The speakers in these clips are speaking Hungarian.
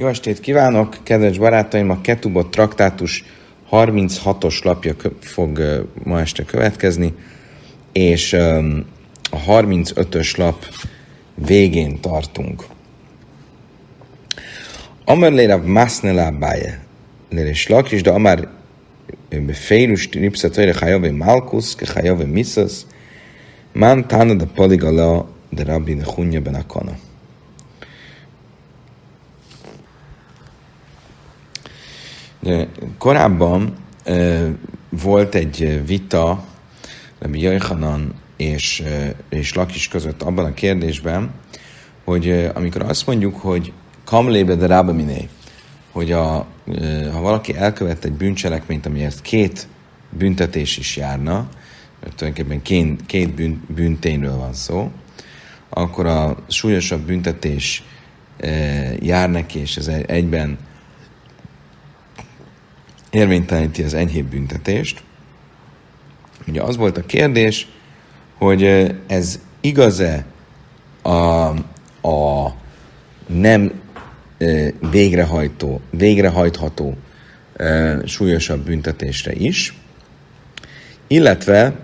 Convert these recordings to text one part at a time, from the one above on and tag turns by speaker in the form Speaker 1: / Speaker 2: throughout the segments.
Speaker 1: Jó estét kívánok, kedves barátaim! A Ketubot traktátus 36-os lapja fog ma este következni, és a 35-ös lap végén tartunk. Amar lére masznelá báje, lére slakis, de amar befeirus nipsa toire chajove malkus, ke chajove misas, man tána de poligala de rabbi nechunja ben akana. Korábban volt egy vita Rabbi Jajhanan és, és Lakis között abban a kérdésben, hogy amikor azt mondjuk, hogy kamlébe de rába miné, hogy a, ha valaki elkövet egy bűncselekményt, amiért két büntetés is járna, mert tulajdonképpen két, két bűn, van szó, akkor a súlyosabb büntetés jár neki, és ez egyben érvényteleníti az enyhébb büntetést. Ugye az volt a kérdés, hogy ez igaz-e a, a nem végrehajtó, végrehajtható súlyosabb büntetésre is, illetve,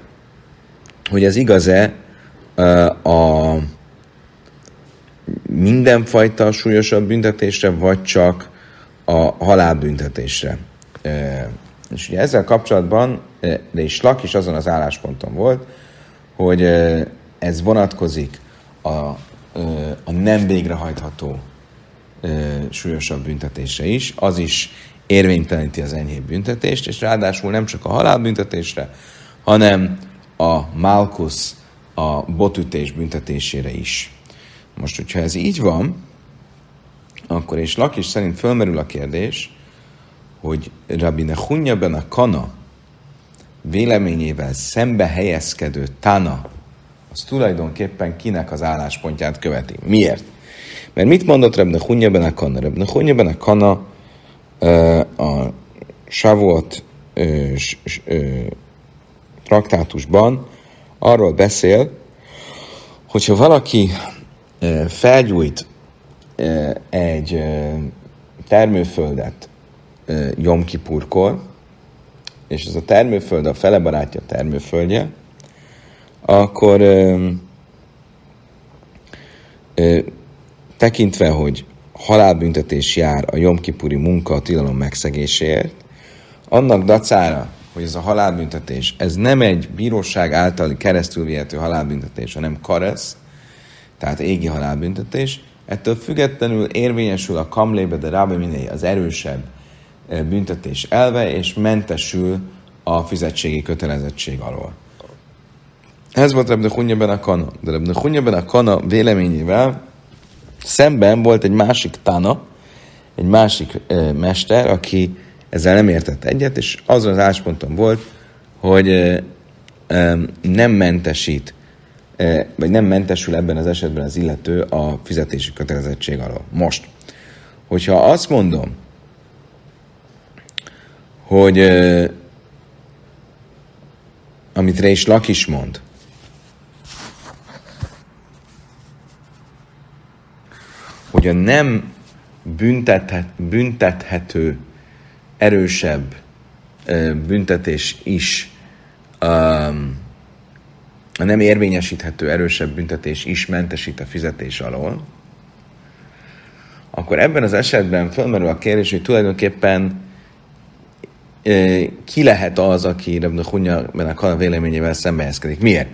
Speaker 1: hogy ez igaz-e a mindenfajta súlyosabb büntetésre, vagy csak a halálbüntetésre. És ugye ezzel kapcsolatban is Lak is azon az állásponton volt, hogy ez vonatkozik a, a nem végrehajtható súlyosabb büntetésre is, az is érvényteleníti az enyhébb büntetést, és ráadásul nem csak a halálbüntetésre, hanem a Malkus, a botütés büntetésére is. Most, hogyha ez így van, akkor és Lakis szerint fölmerül a kérdés, hogy Rabbi Nehunya ben a Kana véleményével szembe helyezkedő Tana, az tulajdonképpen kinek az álláspontját követi. Miért? Mert mit mondott Rabbi Nehunya ben a Kana? Rabbi Nehunya ben a Kana a Savot traktátusban arról beszél, hogyha valaki felgyújt egy termőföldet Jomkipurkor, és ez a termőföld a fele barátja termőföldje, akkor ö, ö, tekintve, hogy halálbüntetés jár a Jomkipuri munka a tilalom megszegéséért, annak dacára, hogy ez a halálbüntetés, ez nem egy bíróság általi keresztül vihető halálbüntetés, hanem karesz, tehát égi halálbüntetés, ettől függetlenül érvényesül a kamlébe de rábe minél az erősebb büntetés elve, és mentesül a fizetségi kötelezettség alól. Ez volt Rebne Hunyeben a kana. De Rebne Hunyeben a kana véleményével szemben volt egy másik tana, egy másik e, mester, aki ezzel nem értett egyet, és azon az állásponton volt, hogy e, e, nem mentesít, e, vagy nem mentesül ebben az esetben az illető a fizetési kötelezettség alól. Most, hogyha azt mondom, hogy uh, amit Reis Lak is mond, hogy a nem büntethet, büntethető erősebb uh, büntetés is um, a nem érvényesíthető erősebb büntetés is mentesít a fizetés alól, akkor ebben az esetben felmerül a kérdés, hogy tulajdonképpen ki lehet az, aki Rebne Hunya a véleményével szembehezkedik. Miért?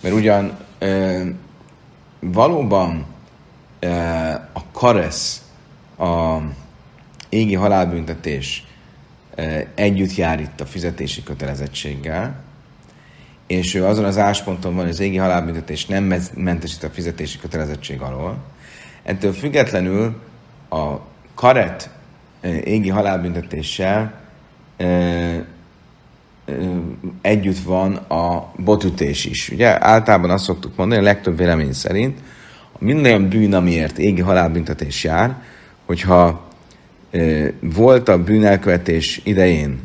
Speaker 1: Mert ugyan valóban a karesz, a égi halálbüntetés együtt jár itt a fizetési kötelezettséggel, és ő azon az ásponton van, hogy az égi halálbüntetés nem mentesít a fizetési kötelezettség alól. Ettől függetlenül a karet égi halálbüntetéssel együtt van a botütés is. Ugye általában azt szoktuk mondani, a legtöbb vélemény szerint, minden olyan bűn, amiért égi halálbüntetés jár, hogyha volt a bűnelkövetés idején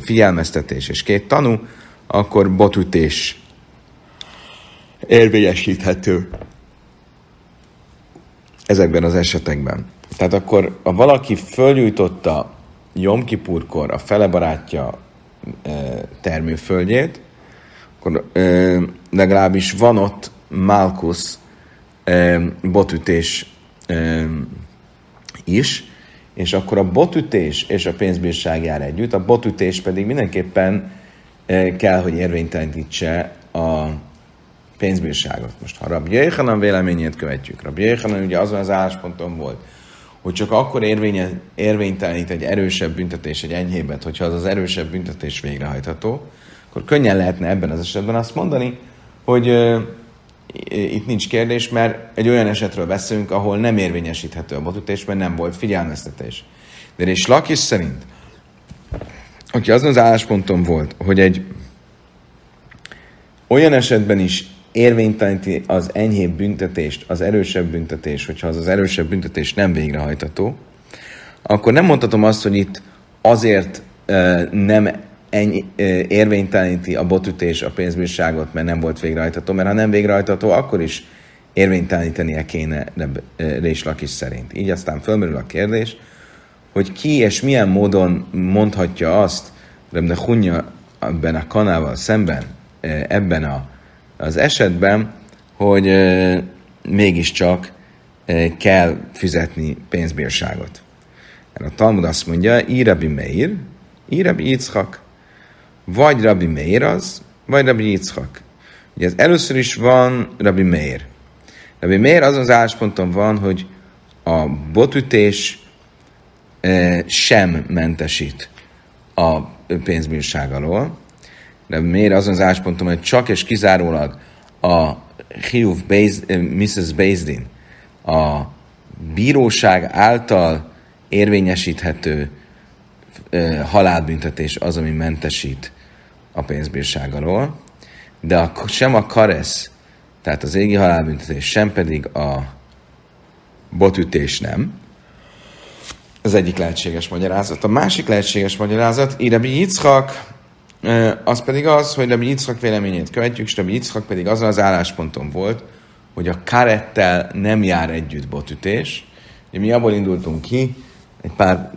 Speaker 1: figyelmeztetés és két tanú, akkor botütés érvényesíthető ezekben az esetekben. tehát akkor a valaki fölgyújtotta Jom Kipurkor a fele barátja termőföldjét, akkor e, legalábbis van ott Malkusz e, botütés e, is, és akkor a botütés és a pénzbírság jár együtt, a botütés pedig mindenképpen e, kell, hogy érvénytelenítse a pénzbírságot. Most ha Rabbi Jéhanan véleményét követjük, Rabbi Jéhanan ugye azon az állásponton volt, hogy csak akkor érvénye, érvénytelenít egy erősebb büntetés egy enyhébet, hogyha az az erősebb büntetés végrehajtható, akkor könnyen lehetne ebben az esetben azt mondani, hogy uh, itt nincs kérdés, mert egy olyan esetről beszélünk, ahol nem érvényesíthető a botütés, mert nem volt figyelmeztetés. De és Lakis szerint, aki azon az állásponton volt, hogy egy olyan esetben is érvényteleníti az enyhébb büntetést, az erősebb büntetés, hogyha az az erősebb büntetés nem végrehajtató, akkor nem mondhatom azt, hogy itt azért uh, nem ennyi, uh, érvényteleníti a botütés a pénzbírságot, mert nem volt végrehajtató, mert ha nem végrehajtató, akkor is érvénytelenítenie kéne Réslak is szerint. Így aztán fölmerül a kérdés, hogy ki és milyen módon mondhatja azt, de Hunja ebben a kanával szemben, ebben a az esetben, hogy mégiscsak kell fizetni pénzbírságot. Mert a Talmud azt mondja, í Rabbi Meir, í Rabbi Yitzchak. Vagy Rabbi Meir az, vagy Rabbi Yitzchak. Ugye ez először is van Rabbi Meir. Rabbi Meir azon az állásponton van, hogy a botütés sem mentesít a pénzbírság alól, de miért azon az álláspontom, hogy csak és kizárólag a Hiuv eh, Mrs. Bezdin, a bíróság által érvényesíthető uh, halálbüntetés az, ami mentesít a pénzbírság alól, de a, sem a karesz, tehát az égi halálbüntetés, sem pedig a botütés nem. Az egyik lehetséges magyarázat. A másik lehetséges magyarázat, Irebi Yitzchak az pedig az, hogy Rabbi Yitzhak véleményét követjük, és Rabbi Yitzhak pedig azon az állásponton volt, hogy a karettel nem jár együtt botütés. Ugye mi abból indultunk ki, egy pár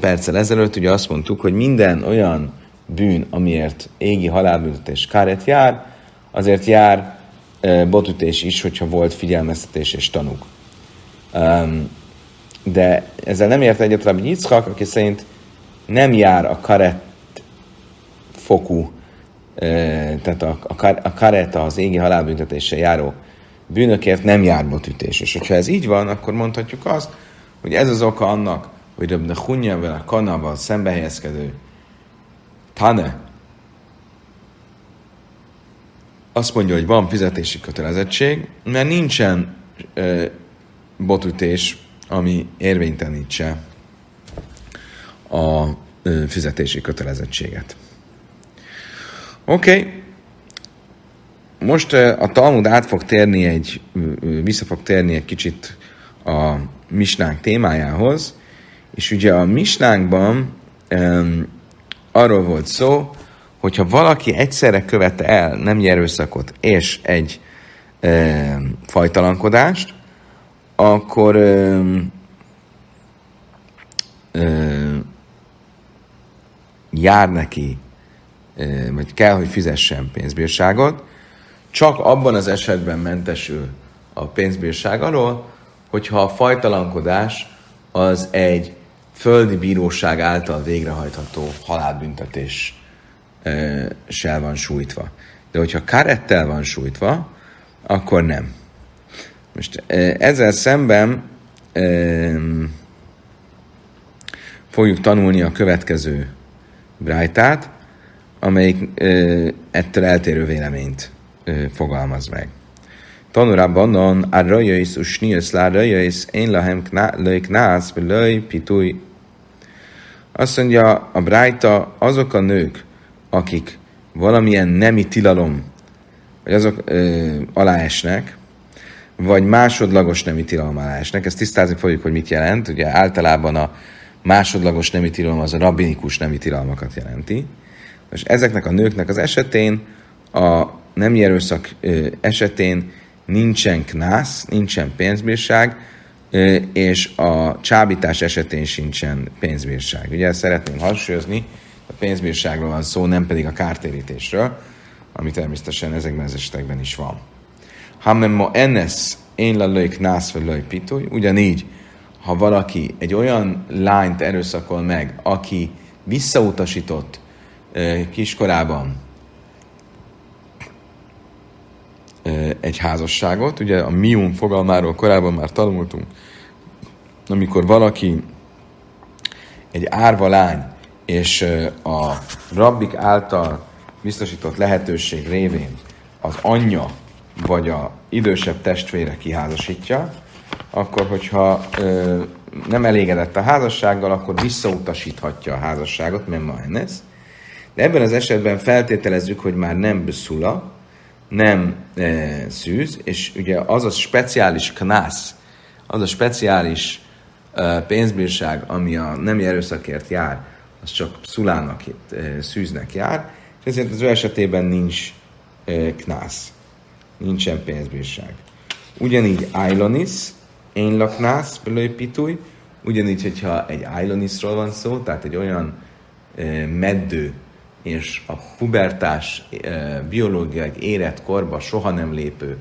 Speaker 1: perccel ezelőtt, ugye azt mondtuk, hogy minden olyan bűn, amiért égi halálbüntetés karet jár, azért jár botütés is, hogyha volt figyelmeztetés és tanúk. De ezzel nem ért egyet Rabbi Yitzhak, aki szerint nem jár a karet fokú, tehát a, a, a kareta, az égi halálbüntetéssel járó bűnökért nem jár botütés. És hogyha ez így van, akkor mondhatjuk azt, hogy ez az oka annak, hogy Rabbi Hunyan vele kanával szembehelyezkedő Tane azt mondja, hogy van fizetési kötelezettség, mert nincsen ö, botütés, ami érvénytelenítse a ö, fizetési kötelezettséget. Oké. Okay. Most a Talmud át fog térni egy, vissza fog térni egy kicsit a misnánk témájához, és ugye a misnánkban um, arról volt szó, hogyha valaki egyszerre követte el nem erőszakot és egy um, fajtalankodást, akkor um, um, jár neki vagy kell, hogy fizessen pénzbírságot, csak abban az esetben mentesül a pénzbírság alól, hogyha a fajtalankodás az egy földi bíróság által végrehajtható halálbüntetéssel van sújtva. De hogyha karettel van sújtva, akkor nem. Most ezzel szemben fogjuk tanulni a következő brájtát, amelyik ö, ettől eltérő véleményt ö, fogalmaz meg. Tanulában non a rajöjsz usnius lá rajöjsz én lahem löj knász, löj pitúj. Azt mondja a Brájta, azok a nők, akik valamilyen nemi tilalom, vagy azok ö, alá vagy másodlagos nemi tilalom alá. Ezt tisztázni fogjuk, hogy mit jelent. Ugye általában a másodlagos nemi tilalom az a rabbinikus nemi tilalmakat jelenti. És ezeknek a nőknek az esetén, a nem erőszak esetén nincsen knász, nincsen pénzbírság, és a csábítás esetén sincsen pénzbírság. Ugye ezt szeretném hangsúlyozni, a pénzbírságról van szó, nem pedig a kártérítésről, ami természetesen ezekben az esetekben is van. Hamem ma ennes én la löjk nász vagy löjk pitúj, ugyanígy, ha valaki egy olyan lányt erőszakol meg, aki visszautasított kiskorában egy házasságot, ugye a mium fogalmáról korábban már tanultunk, amikor valaki egy árva lány, és a rabbik által biztosított lehetőség révén az anyja vagy a idősebb testvére kiházasítja, akkor hogyha ö, nem elégedett a házassággal, akkor visszautasíthatja a házasságot, mert ma ez. De ebben az esetben feltételezzük, hogy már nem beszula, nem e, szűz, és ugye az a speciális knász, az a speciális e, pénzbírság, ami a nem erőszakért jár, az csak szulának, e, szűznek jár, és ezért az ő esetében nincs e, knász, nincsen pénzbírság. Ugyanígy Ailonis, én laknász, pitúj, ugyanígy, hogyha egy Ailonisról van szó, tehát egy olyan e, meddő, és a pubertás biológiai érett korba soha nem lépő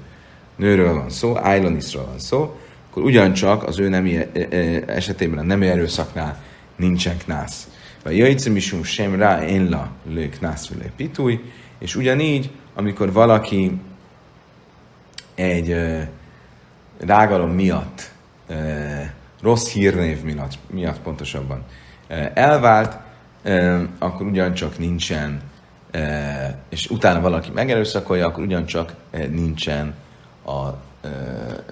Speaker 1: nőről van szó, Ailonisról van szó, akkor ugyancsak az ő nemi, esetében a nemi erőszaknál nincsen knász. A jöjjtszem sem rá én la lő knász pitúj, és ugyanígy, amikor valaki egy rágalom miatt, rossz hírnév miatt, miatt pontosabban elvált, akkor ugyancsak nincsen, és utána valaki megerőszakolja, akkor ugyancsak nincsen a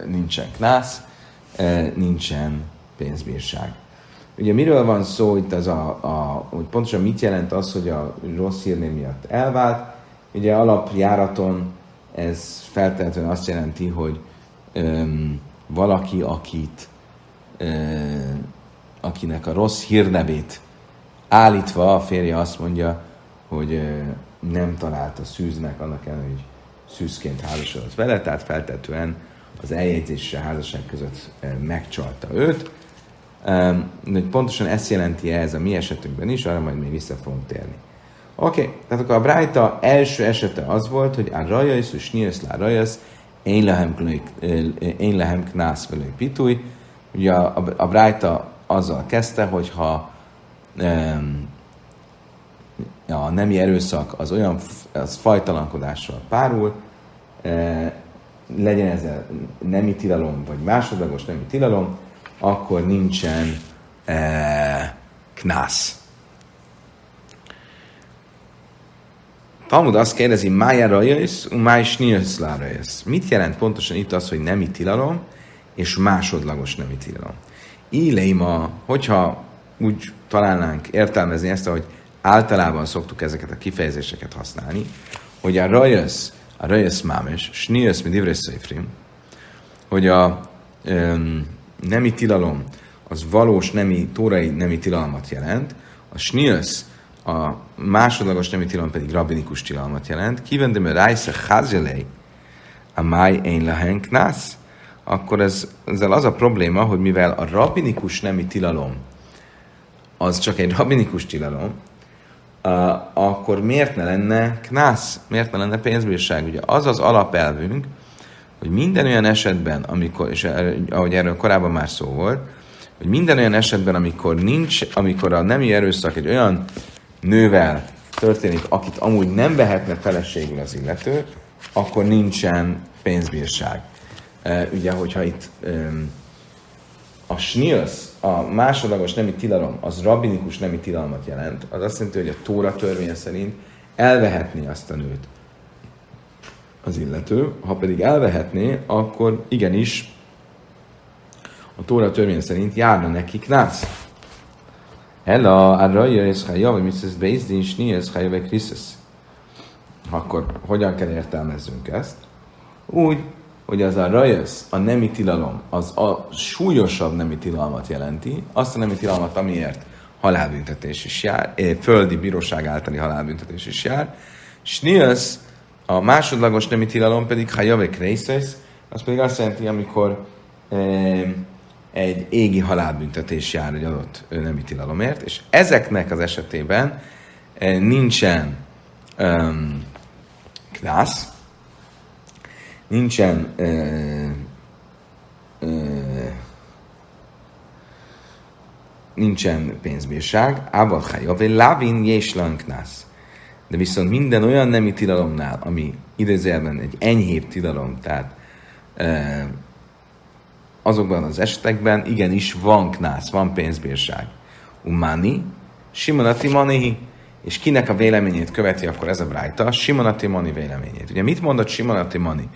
Speaker 1: nincsen knász, nincsen pénzbírság. Ugye miről van szó itt az a, a, hogy pontosan mit jelent az, hogy a rossz hírnév miatt elvált? Ugye alapjáraton ez feltétlenül azt jelenti, hogy öm, valaki, akit, öm, akinek a rossz hírnevét állítva a férje azt mondja, hogy nem találta szűznek, annak ellenére, hogy szűzként házasodott vele, tehát feltetően az eljegyzés és a házasság között megcsalta őt. De pontosan ezt jelenti ez a mi esetünkben is, arra majd még vissza fogunk térni. Oké, okay. tehát akkor a Brájta első esete az volt, hogy a rajais, és nyílsz lá rajais, én lehem knász velő pitúj. Ugye a, a, Brájta azzal kezdte, hogy ha a nemi erőszak az olyan az fajtalankodással párul, e, legyen ez a nemi tilalom, vagy másodlagos nemi tilalom, akkor nincsen e, knász. Talmud azt kérdezi, mája rajöjsz, máj snijöjsz lárajöjsz. Mit jelent pontosan itt az, hogy nemi tilalom, és másodlagos nemi tilalom? Íleima, hogyha úgy találnánk értelmezni ezt, hogy általában szoktuk ezeket a kifejezéseket használni, hogy a rajösz, a rajösz mámes, snijösz, mint ivres hogy a um, nemi tilalom az valós nemi, tórai nemi tilalmat jelent, a snijösz a másodlagos nemi tilalom pedig rabinikus tilalmat jelent. Kivendem a rájsze házelej, a máj én lehen akkor ez, ezzel az a probléma, hogy mivel a rabinikus nemi tilalom az csak egy rabinikus tilalom, uh, akkor miért ne lenne knász, miért ne lenne pénzbírság? Ugye az az alapelvünk, hogy minden olyan esetben, amikor, és ahogy erről korábban már szó volt, hogy minden olyan esetben, amikor nincs, amikor a nemi erőszak egy olyan nővel történik, akit amúgy nem vehetne feleségül az illető, akkor nincsen pénzbírság. ugye, hogyha itt a snilsz, a másodlagos nemi tilalom, az rabbinikus nemi tilalmat jelent, az azt jelenti, hogy a Tóra törvény szerint elvehetné azt a nőt az illető, ha pedig elvehetné, akkor igenis a Tóra törvény szerint járna neki knász. Ela, a raja és hajav, mit szesz beizdin, sni, ez hajav, kriszesz. Akkor hogyan kell értelmezzünk ezt? Úgy, hogy az a rajasz, a nemi tilalom, az a súlyosabb nemi tilalmat jelenti, azt a nemi tilalmat, amiért halálbüntetés is jár, eh, földi bíróság általi halálbüntetés is jár. Sniasz, a másodlagos nemi tilalom pedig ha javek az pedig azt jelenti, amikor eh, egy égi halálbüntetés jár egy adott nemi tilalomért, és ezeknek az esetében nincsen um, klász, nincsen uh, uh, nincsen pénzbírság, ával vagy lávin jéslan knász. De viszont minden olyan nemi tilalomnál, ami idézőjelben egy enyhébb tilalom, tehát uh, azokban az esetekben igenis van knász, van pénzbírság. Umani, Simonati Manihi, és kinek a véleményét követi akkor ez a brájta? Simonati Mani véleményét. Ugye mit mondott Simonati Mani?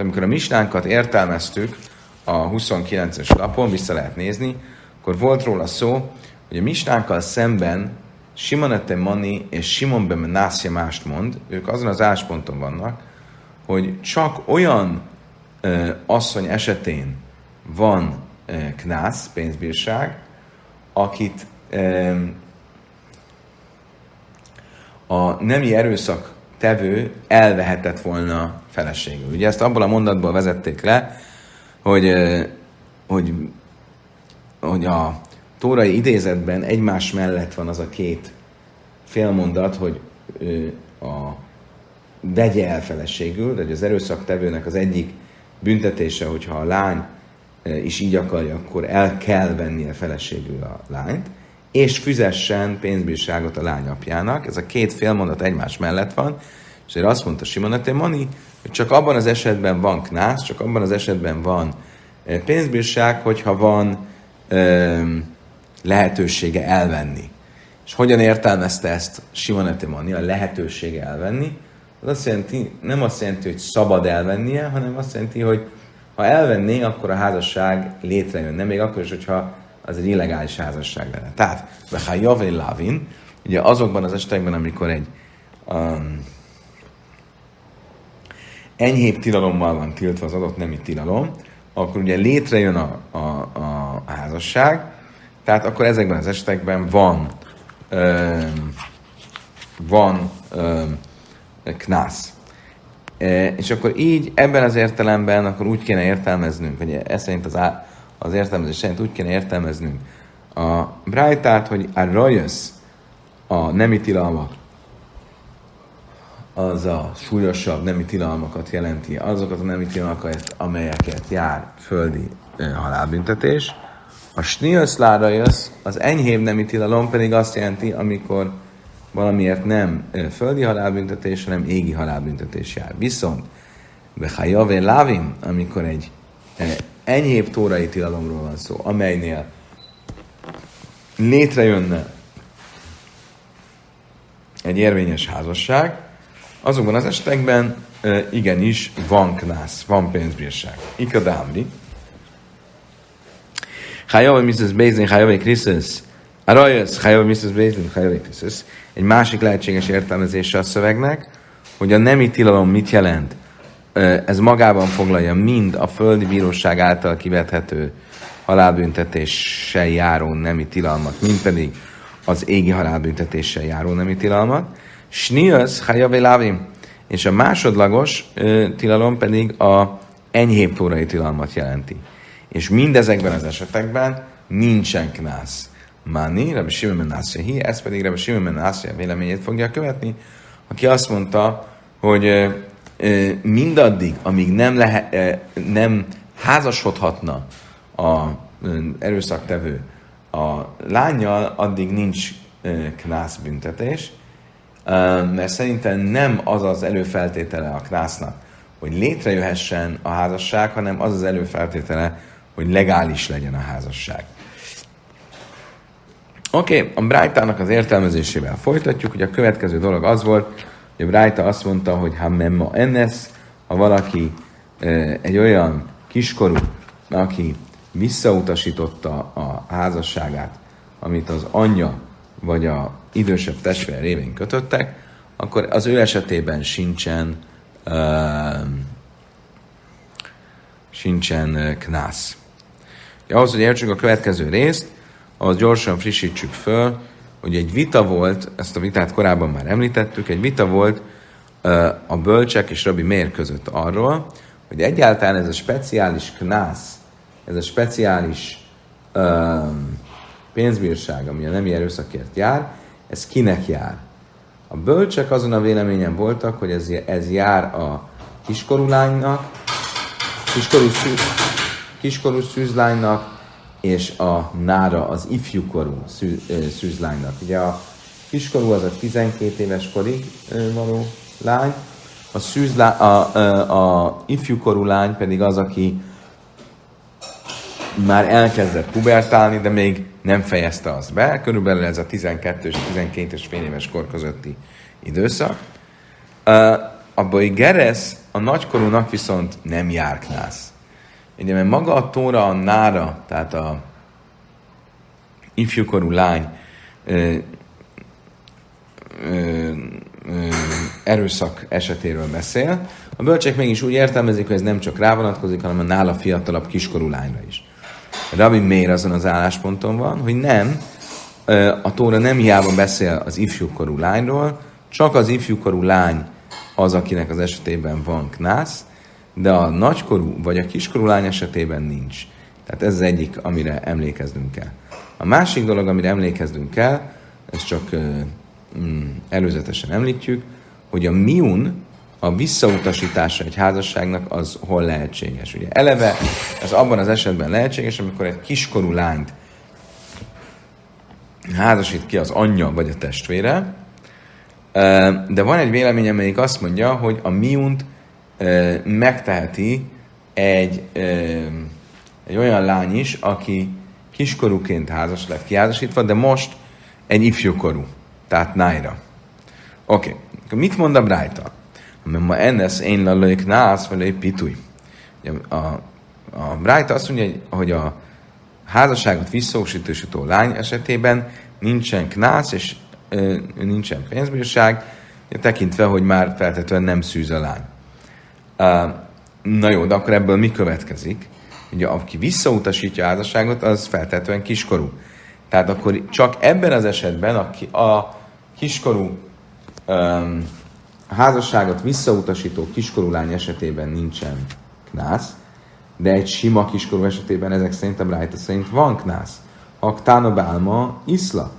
Speaker 1: Amikor a misnánkat értelmeztük a 29-es lapon, vissza lehet nézni, akkor volt róla szó, hogy a misnánkkal szemben Simonete Mani és Simon Bemenászja mást mond, ők azon az állásponton vannak, hogy csak olyan ö, asszony esetén van e, knász, pénzbírság, akit e, a nemi erőszak tevő elvehetett volna feleségül. Ugye ezt abból a mondatból vezették le, hogy, hogy, hogy a tórai idézetben egymás mellett van az a két félmondat, hogy a vegye el feleségül, de az erőszaktevőnek az egyik büntetése, hogyha a lány is így akarja, akkor el kell venni a feleségül a lányt, és fizessen pénzbírságot a lány apjának. Ez a két félmondat egymás mellett van, és erre azt mondta Simon Mani, hogy csak abban az esetben van knász, csak abban az esetben van pénzbírság, hogyha van ö, lehetősége elvenni. És hogyan értelmezte ezt Simon Mani, a lehetősége elvenni? Az azt jelenti, nem azt jelenti, hogy szabad elvennie, hanem azt jelenti, hogy ha elvenné, akkor a házasság létrejönne, még akkor is, hogyha az egy illegális házasság lenne. Tehát, ha javé lávin, ugye azokban az esetekben, amikor egy um, enyhébb tilalommal van tiltva az adott nemi tilalom, akkor ugye létrejön a, a, a, házasság, tehát akkor ezekben az esetekben van um, van um, knász. E, és akkor így ebben az értelemben akkor úgy kéne értelmeznünk, vagy ez szerint az, á, az értelmezés szerint úgy kéne értelmeznünk a Brájtát, hogy a rajösz, a nemi tilalma, az a súlyosabb nemi tilalmakat jelenti, azokat a nemi tilalmakat, amelyeket jár földi halálbüntetés. A sniöszlárajösz, az enyhébb nemi tilalom pedig azt jelenti, amikor valamiért nem földi halálbüntetés, hanem égi halálbüntetés jár. Viszont Bechajavé Lávim, amikor egy enyhébb tórai tilalomról van szó, amelynél létrejönne egy érvényes házasság, azokban az esetekben igenis van knász, van pénzbírság. Ikadámri. Chajavé Mrs. Bézin, Chajavé Krisztus, Arajas, Chajavé Mrs. Bézin, Chajavé Krisztus. Egy másik lehetséges értelmezése a szövegnek, hogy a nemi tilalom mit jelent. Ez magában foglalja mind a földi bíróság által kivethető halálbüntetéssel járó nemi tilalmat, mind pedig az égi halálbüntetéssel járó nemi tilalmat. Sniös hajavé és a másodlagos ö, tilalom pedig a enyhébb tórai tilalmat jelenti. És mindezekben az esetekben nincsen knász. Mani, Rabbi Shimon Menassia hi, ez pedig Rabbi Shimon Menassia véleményét fogja követni, aki azt mondta, hogy e, mindaddig, amíg nem, lehet, e, nem házasodhatna a erőszaktevő a lányjal, addig nincs knász büntetés, mert szerintem nem az az előfeltétele a knásznak, hogy létrejöhessen a házasság, hanem az az előfeltétele, hogy legális legyen a házasság. Oké, okay, a Brájtának az értelmezésével folytatjuk, hogy a következő dolog az volt, hogy a Brájta azt mondta, hogy ha memma ennes, ha valaki egy olyan kiskorú, aki visszautasította a házasságát, amit az anyja vagy a idősebb testvér révén kötöttek, akkor az ő esetében sincsen uh, sincsen knász. Ahhoz, hogy értsük a következő részt, ahhoz gyorsan frissítsük föl, hogy egy vita volt, ezt a vitát korábban már említettük, egy vita volt a bölcsek és Rabbi Mér között arról, hogy egyáltalán ez a speciális knász, ez a speciális um, pénzbírság, ami a nemi erőszakért jár, ez kinek jár? A bölcsek azon a véleményen voltak, hogy ez, ez jár a kiskorú lánynak, kiskorú, szű, kiskorú szűzlánynak, és a nára az ifjúkorú szű, szűzlánynak. Ugye a kiskorú az a 12 éves korig való lány, a, szűzlá, a, a, a ifjúkorú lány pedig az, aki már elkezdett pubertálni, de még nem fejezte azt be. Körülbelül ez a 12 és 12 és fél éves kor közötti időszak. Uh, a Geresz a nagykorúnak viszont nem jár knász. Ugye, mert maga a tóra, a nára, tehát a ifjúkorú lány ö, ö, ö, erőszak esetéről beszél. A bölcsek mégis úgy értelmezik, hogy ez nem csak rá vonatkozik, hanem a nála fiatalabb kiskorú lányra is. Rabbi miért azon az állásponton van, hogy nem, a Tóra nem hiába beszél az ifjúkorú lányról, csak az ifjúkorú lány az, akinek az esetében van knász, de a nagykorú vagy a kiskorú lány esetében nincs. Tehát ez az egyik, amire emlékeznünk kell. A másik dolog, amire emlékeznünk kell, ezt csak mm, előzetesen említjük, hogy a miun, a visszautasítása egy házasságnak az hol lehetséges. Ugye eleve ez abban az esetben lehetséges, amikor egy kiskorú lányt házasít ki az anyja vagy a testvére, de van egy vélemény, amelyik azt mondja, hogy a miunt megteheti egy, egy olyan lány is, aki kiskorúként házas lett kiházasítva, de most egy ifjúkorú, tehát nájra. Oké, okay. mit mond a Brájta? Mert ma ennes én lalők nász, vagy pitúj. A, a Brájta azt mondja, hogy a házasságot visszaosítősító lány esetében nincsen knász, és ö, nincsen pénzbírság, tekintve, hogy már feltétlenül nem szűz a lány. Na jó, de akkor ebből mi következik? Ugye, aki visszautasítja a házasságot, az feltétlenül kiskorú. Tehát akkor csak ebben az esetben a, a kiskorú um, házasságot visszautasító kiskorú lány esetében nincsen knász, de egy sima kiskorú esetében ezek szerint a Brájta szerint van knász. Aktána bálma iszla.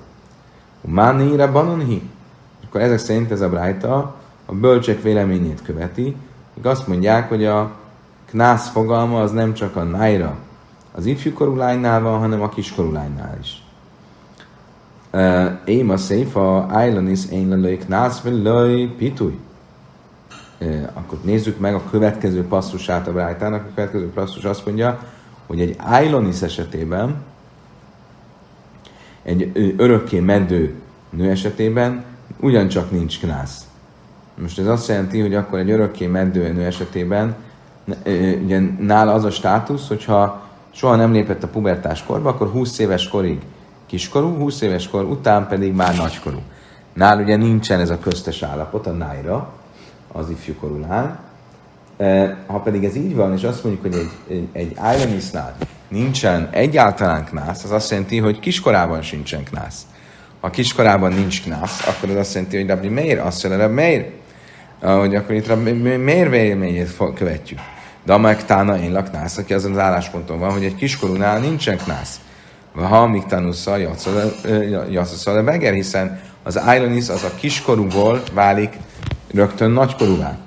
Speaker 1: Mánére banonhi. Akkor ezek szerint ez a Brájta a bölcsek véleményét követi, azt mondják, hogy a knász fogalma az nem csak a nájra az ifjúkorú lánynál van, hanem a kiskorú lánynál is. Én a széfa, ájlanis én lelőj knász, lőj pitúj. Akkor nézzük meg a következő passzusát a Brájtának. A következő passzus azt mondja, hogy egy ájlanis esetében, egy örökké meddő nő esetében ugyancsak nincs knász. Most ez azt jelenti, hogy akkor egy örökké meddő nő esetében ugye nála az a státusz, hogyha soha nem lépett a pubertás korba, akkor 20 éves korig kiskorú, 20 éves kor után pedig már nagykorú. Nál ugye nincsen ez a köztes állapot, a nájra, az ifjúkorulán. Ha pedig ez így van, és azt mondjuk, hogy egy, egy, egy Ironisnál nincsen egyáltalán knász, az azt jelenti, hogy kiskorában sincsen knász. Ha kiskorában nincs knász, akkor az azt jelenti, hogy Rabbi Meir, azt jelenti, hogy Meir, hogy akkor itt miért véleményét követjük. De amelyek tána én laknász, aki azon az állásponton van, hogy egy kiskorúnál nincsen knász. Ha amíg tanulsz a a beger, hiszen az Ailonis az a kiskorúból válik rögtön nagykorúvá.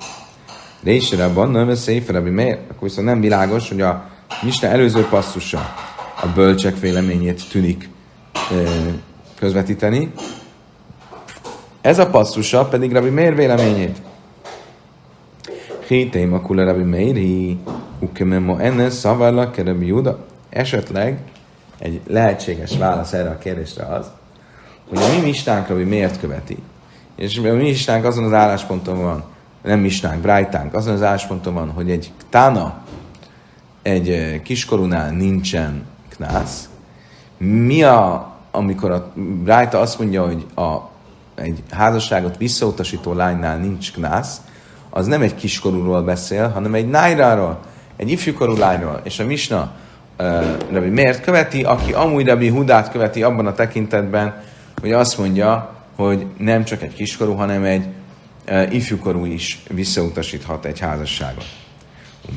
Speaker 1: De is abban nem ami miért? Akkor viszont nem világos, hogy a Misna előző passzusa a bölcsek véleményét tűnik közvetíteni. Ez a passzusa pedig Rabbi Meir véleményét. Héteim a kula Rabbi Meiri, ukememo enne szavarla Rabbi Juda. Esetleg egy lehetséges válasz erre a kérdésre az, hogy a mi mistánk Rabbi miért követi. És a mi mistánk azon az állásponton van, nem mistánk, brájtánk, azon az állásponton van, hogy egy tána, egy kiskorunál nincsen knász. Mi a, amikor a Brájta azt mondja, hogy a, egy házasságot visszautasító lánynál nincs knász, az nem egy kiskorúról beszél, hanem egy nájráról, egy ifjúkorú lányról. És a Misna Rabbi miért követi, aki amúgy Rabbi Hudát követi abban a tekintetben, hogy azt mondja, hogy nem csak egy kiskorú, hanem egy ifjúkorú is visszautasíthat egy házasságot.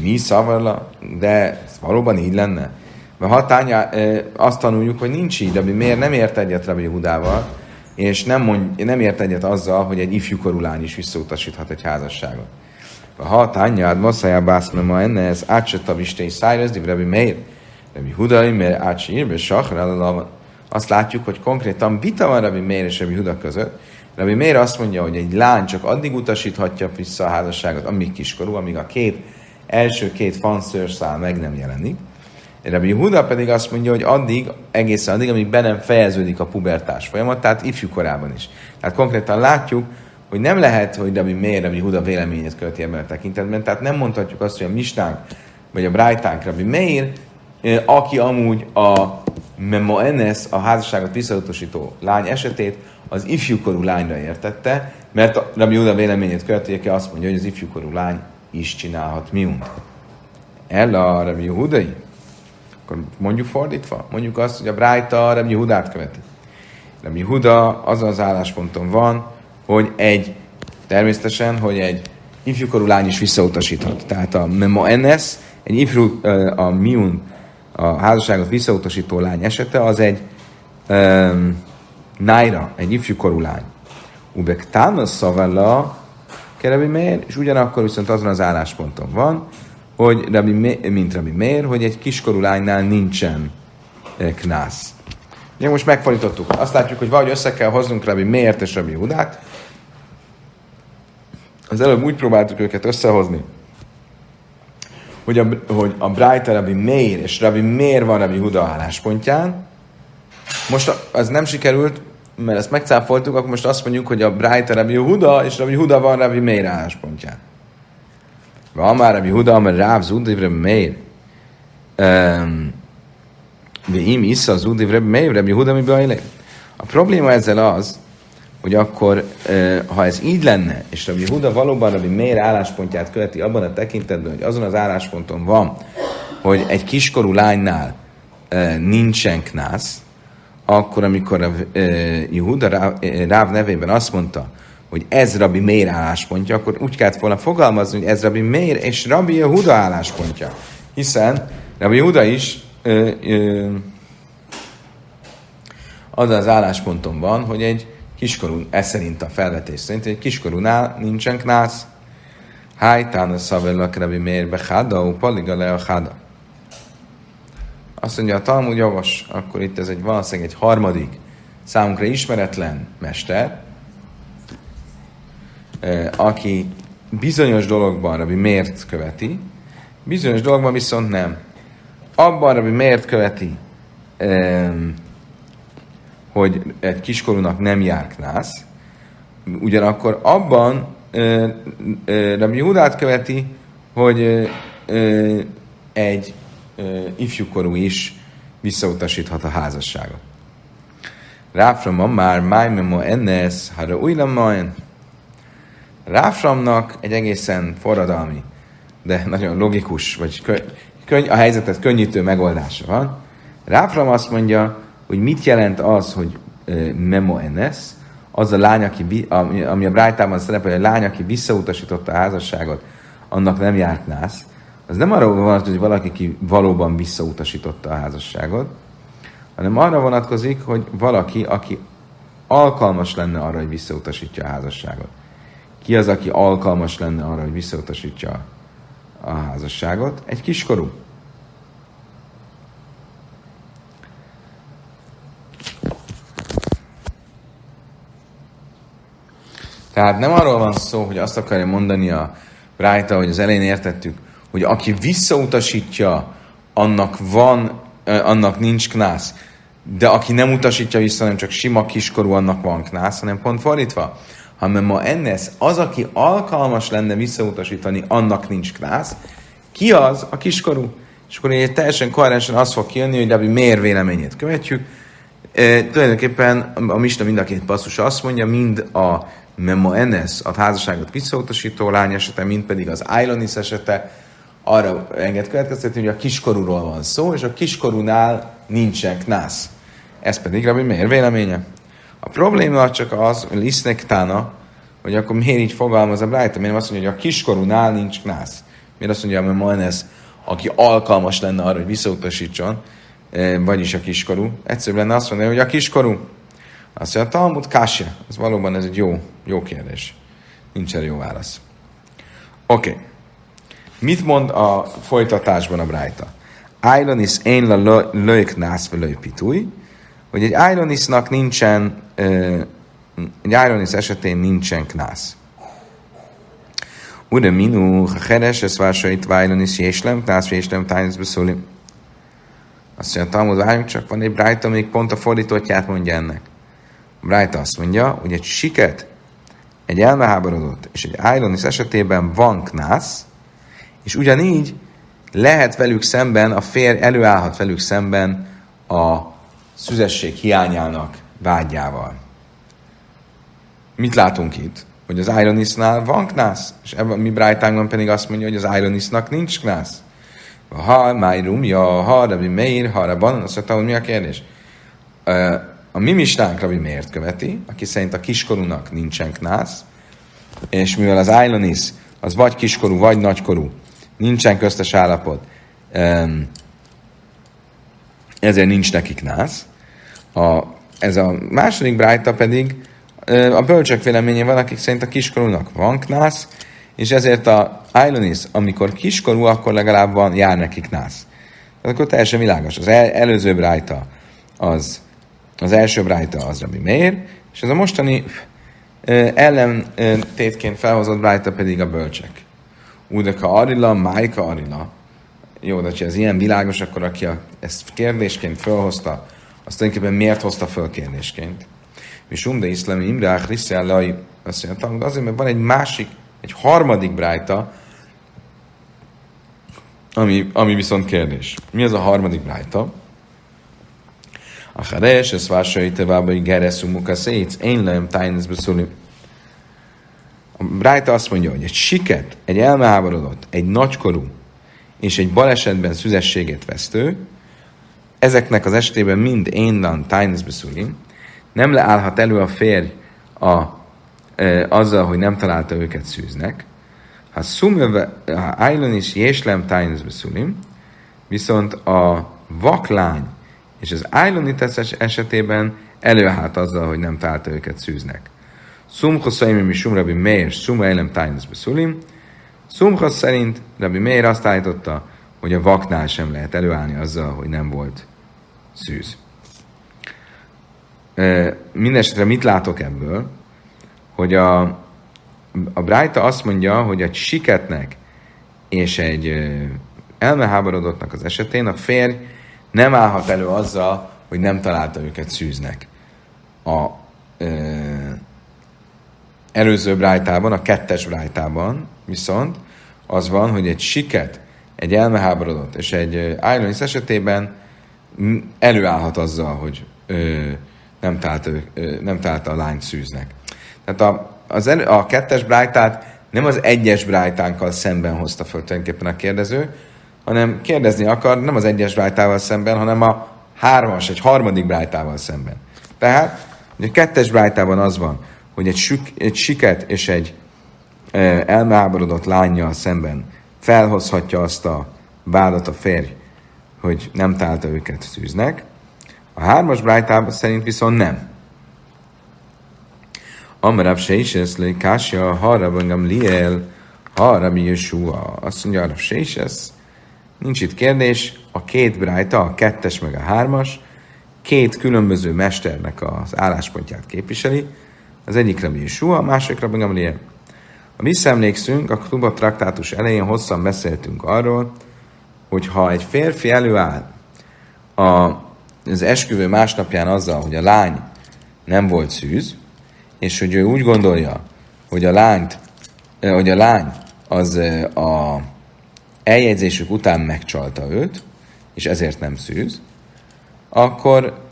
Speaker 1: Mi szavarla? De ez valóban így lenne? Ha tánya, azt tanuljuk, hogy nincs így, de miért nem ért egyet Rabbi Hudával, és nem, mond, nem ért egyet azzal, hogy egy ifjúkorú lány is visszautasíthat egy házasságot. Ha tányád, masszájá bászna ma enne, ez átsett a vistény szájrez, de Rabbi Meir, Rabbi Hudai, mert átsírbe, sahra, azt látjuk, hogy konkrétan vita van Rabbi Meir és Rabbi Huda között. Rabbi Meir azt mondja, hogy egy lány csak addig utasíthatja vissza a házasságot, amíg kiskorú, amíg a két első két fanszőrszál meg nem jelenik. Rabbi Huda pedig azt mondja, hogy addig, egészen addig, amíg be nem fejeződik a pubertás folyamat, tehát ifjú korában is. Tehát konkrétan látjuk, hogy nem lehet, hogy Rabbi miért Rabbi Huda véleményét követi ebben a tekintetben, tehát nem mondhatjuk azt, hogy a mistánk vagy a brájtánk Rabbi Meir, aki amúgy a Memoenes, a házasságot visszautasító lány esetét az ifjúkorú lányra értette, mert Rabbi Huda véleményét követi, aki azt mondja, hogy az ifjúkorú lány is csinálhat miunt. El a Rabbi Hudai, akkor mondjuk fordítva, mondjuk azt, hogy a Brájta Rabbi Hudát követi. Rabbi Huda az az állásponton van, hogy egy, természetesen, hogy egy ifjúkorú lány is visszautasíthat. Tehát a Memo Enes, egy ifjú, a Miun, a házasságot visszautasító lány esete, az egy um, Naira, egy ifjúkorú lány. Ubek Tánasz szavella, Kerebi és ugyanakkor viszont azon az állásponton van, hogy Rabbi, mint Rabbi Mér, hogy egy kiskorú lánynál nincsen eh, knász. Ugye most megfordítottuk. Azt látjuk, hogy valahogy össze kell hoznunk Rabbi Mért és Rabbi Hudát. Az előbb úgy próbáltuk őket összehozni, hogy a, hogy a Brájta Rabbi Meir és Rabbi Mér van Rabbi Huda álláspontján. Most az nem sikerült, mert ezt megcáfoltuk, akkor most azt mondjuk, hogy a Brájta Rabbi Huda és Rabbi Huda van Rabbi Meir álláspontján. Van már Rabbi Huda, mert Ráv Zudivre Meir. De im issza az Zudivre Meir, Rabbi Huda mi. A probléma ezzel az, hogy akkor, ha ez így lenne, és Rabbi Huda valóban Rabbi Meir álláspontját követi abban a tekintetben, hogy azon az állásponton van, hogy egy kiskorú lánynál nincsen knász, akkor, amikor a Jehuda Ráv nevében azt mondta, hogy ez Rabbi Meir álláspontja, akkor úgy kellett volna fogalmazni, hogy ez Rabbi Meir és Rabbi Yehuda álláspontja. Hiszen Rabbi Yehuda is ö, ö, az az állásponton van, hogy egy kiskorú, ez szerint a felvetés szerint, egy kiskorúnál nincsen knász. Hájtán a szavellak Rabbi Meir bechada, u paliga le a hada. Azt mondja a Talmud javas, akkor itt ez egy valószínűleg egy harmadik számunkra ismeretlen mester, aki bizonyos dologban Rabbi miért követi, bizonyos dologban viszont nem. Abban Rabbi miért követi, hogy egy kiskorúnak nem jár knász, ugyanakkor abban Rabbi Hudát követi, hogy egy ifjúkorú is visszautasíthat a házasságot. Ráfra már májmemo ennes, ha újra majd, Ráframnak egy egészen forradalmi, de nagyon logikus, vagy könny, a helyzetet könnyítő megoldása van. Ráfram azt mondja, hogy mit jelent az, hogy memo enes, az a lány, aki, ami a Brájtában szerepel, hogy a lány, aki visszautasította a házasságot, annak nem járt nász. Az nem arra van, hogy valaki, aki valóban visszautasította a házasságot, hanem arra vonatkozik, hogy valaki, aki alkalmas lenne arra, hogy visszautasítja a házasságot. Ki az, aki alkalmas lenne arra, hogy visszautasítsa a házasságot? Egy kiskorú. Tehát nem arról van szó, hogy azt akarja mondani a Rájta, hogy az elején értettük, hogy aki visszautasítja, annak van, annak nincs knász, de aki nem utasítja vissza, hanem csak sima kiskorú, annak van knász, hanem pont fordítva hanem ma ennes, az, aki alkalmas lenne visszautasítani, annak nincs knász. Ki az? A kiskorú. És akkor egy teljesen koherensen az fog kijönni, hogy Rabbi miért véleményét követjük. E, tulajdonképpen a Mista mind a két passzus azt mondja, mind a Memo Enes, a házasságot visszautasító lány esete, mind pedig az Ailonis esete, arra enged következtetni, hogy a kiskorúról van szó, és a kiskorúnál nincsen knász. Ez pedig Rabbi miért véleménye? A probléma csak az, hogy lisznek tána, hogy akkor miért így fogalmaz a Brájta, miért azt mondja, hogy a kiskorúnál nincs knász. Miért azt mondja, hogy ez, aki alkalmas lenne arra, hogy visszautasítson, vagyis a kiskorú. Egyszerűbb lenne azt mondani, hogy a kiskorú. Azt mondja, a Talmud kásja. Ez valóban ez egy jó, jó kérdés. Nincs erre jó válasz. Oké. Okay. Mit mond a folytatásban a Brájta? Ailonis én la lők nász pitúj, hogy egy Ailonisnak nincsen, egy Ailonis esetén nincsen knász. Ure minu, ha heres, ez vársait Ailonis jéslem, knász jéslem, tájnesz beszólim. Azt mondja, Talmud, várjunk csak, van egy Brájta, még pont a fordítottját mondja ennek. Brájta azt mondja, hogy egy siket, egy elmeháborodott, és egy Ailonis esetében van knász, és ugyanígy lehet velük szemben, a férj előállhat velük szemben a szüzesség hiányának vágyával. Mit látunk itt? Hogy az Ironisnál van knász, és ebben mi Brájtánkban pedig azt mondja, hogy az Ironisnak nincs knász. Ha májrum, ja, ha Rabbi Meir, ha Rabban, azt mondta, hogy mi a kérdés? A mi mistánk Rabbi Meir követi, aki szerint a kiskorúnak nincsen knász, és mivel az Ironis az vagy kiskorú, vagy nagykorú, nincsen köztes állapot, ezért nincs nekik nász. A, ez a második brájta pedig a bölcsök véleményén van, akik szerint a kiskorúnak van knász, és ezért a Ailonis, amikor kiskorú, akkor legalább van, jár nekik nász. Tehát akkor teljesen világos. Az el, előző brájta az, az első brájta az Rabbi Meir, és ez a mostani ellentétként felhozott brájta pedig a bölcsek. Udeka Arila, Májka Arila. Jó, de ha ez ilyen világos, akkor aki a, ezt kérdésként felhozta, azt tulajdonképpen miért hozta föl kérdésként? És Umde Iszlami Imrach Riszellai azt mondja, azért, mert van egy másik, egy harmadik brájta, ami, ami viszont kérdés. Mi az a harmadik brájta? Vásai tevábai gereszumuka szétsz, én leem tájnesz beszúlim. A Brájta azt mondja, hogy egy siket, egy elmeháborodott, egy nagykorú és egy balesetben szüzességét vesztő, ezeknek az esetében mind éndan tájneszbeszulim, nem leállhat elő a férj a, e, azzal, hogy nem találta őket szűznek. Ha szumöve, ha ájlon is jéslem tájneszbeszulim, viszont a vaklány és az ájlonites esetében előállt azzal, hogy nem találta őket szűznek. Szumcha Szaimi Misum Rabbi Meir Szuma Elem Tájnesz Beszulim. Szumcha szerint Rabbi Meir azt állította, hogy a vaknál sem lehet előállni azzal, hogy nem volt szűz. Mindenesetre mit látok ebből? Hogy a, a Brájta azt mondja, hogy egy siketnek és egy elmeháborodottnak az esetén a férj nem állhat elő azzal, hogy nem találta őket szűznek. A, előző brájtában, a kettes brájtában viszont az van, hogy egy siket, egy elmeháborodott és egy Ironis esetében előállhat azzal, hogy ö, nem, találta, ö, nem találta a lányt szűznek. Tehát a, az elő, a kettes brájtát nem az egyes brájtánkkal szemben hozta föl tulajdonképpen a kérdező, hanem kérdezni akar nem az egyes brájtával szemben, hanem a hármas, egy harmadik brájtával szemben. Tehát, a kettes brájtában az van, hogy egy, sük, egy siket és egy e, elmáborodott lányjal szemben felhozhatja azt a vádat a férj, hogy nem találta őket szűznek. A hármas brájtában szerint viszont nem. Amarab Seises le Kásja, Harab Liel, Harab Yeshua. Azt mondja Arab Seises, nincs itt kérdés, a két brájta, a kettes meg a hármas, két különböző mesternek az álláspontját képviseli, az egyik Rabbi Yeshua, a másik Rabbi Gamliel. Ha visszaemlékszünk, a Kluba traktátus elején hosszan beszéltünk arról, hogy ha egy férfi előáll a, az esküvő másnapján azzal, hogy a lány nem volt szűz, és hogy ő úgy gondolja, hogy a lányt, eh, hogy a lány az eh, a eljegyzésük után megcsalta őt, és ezért nem szűz, akkor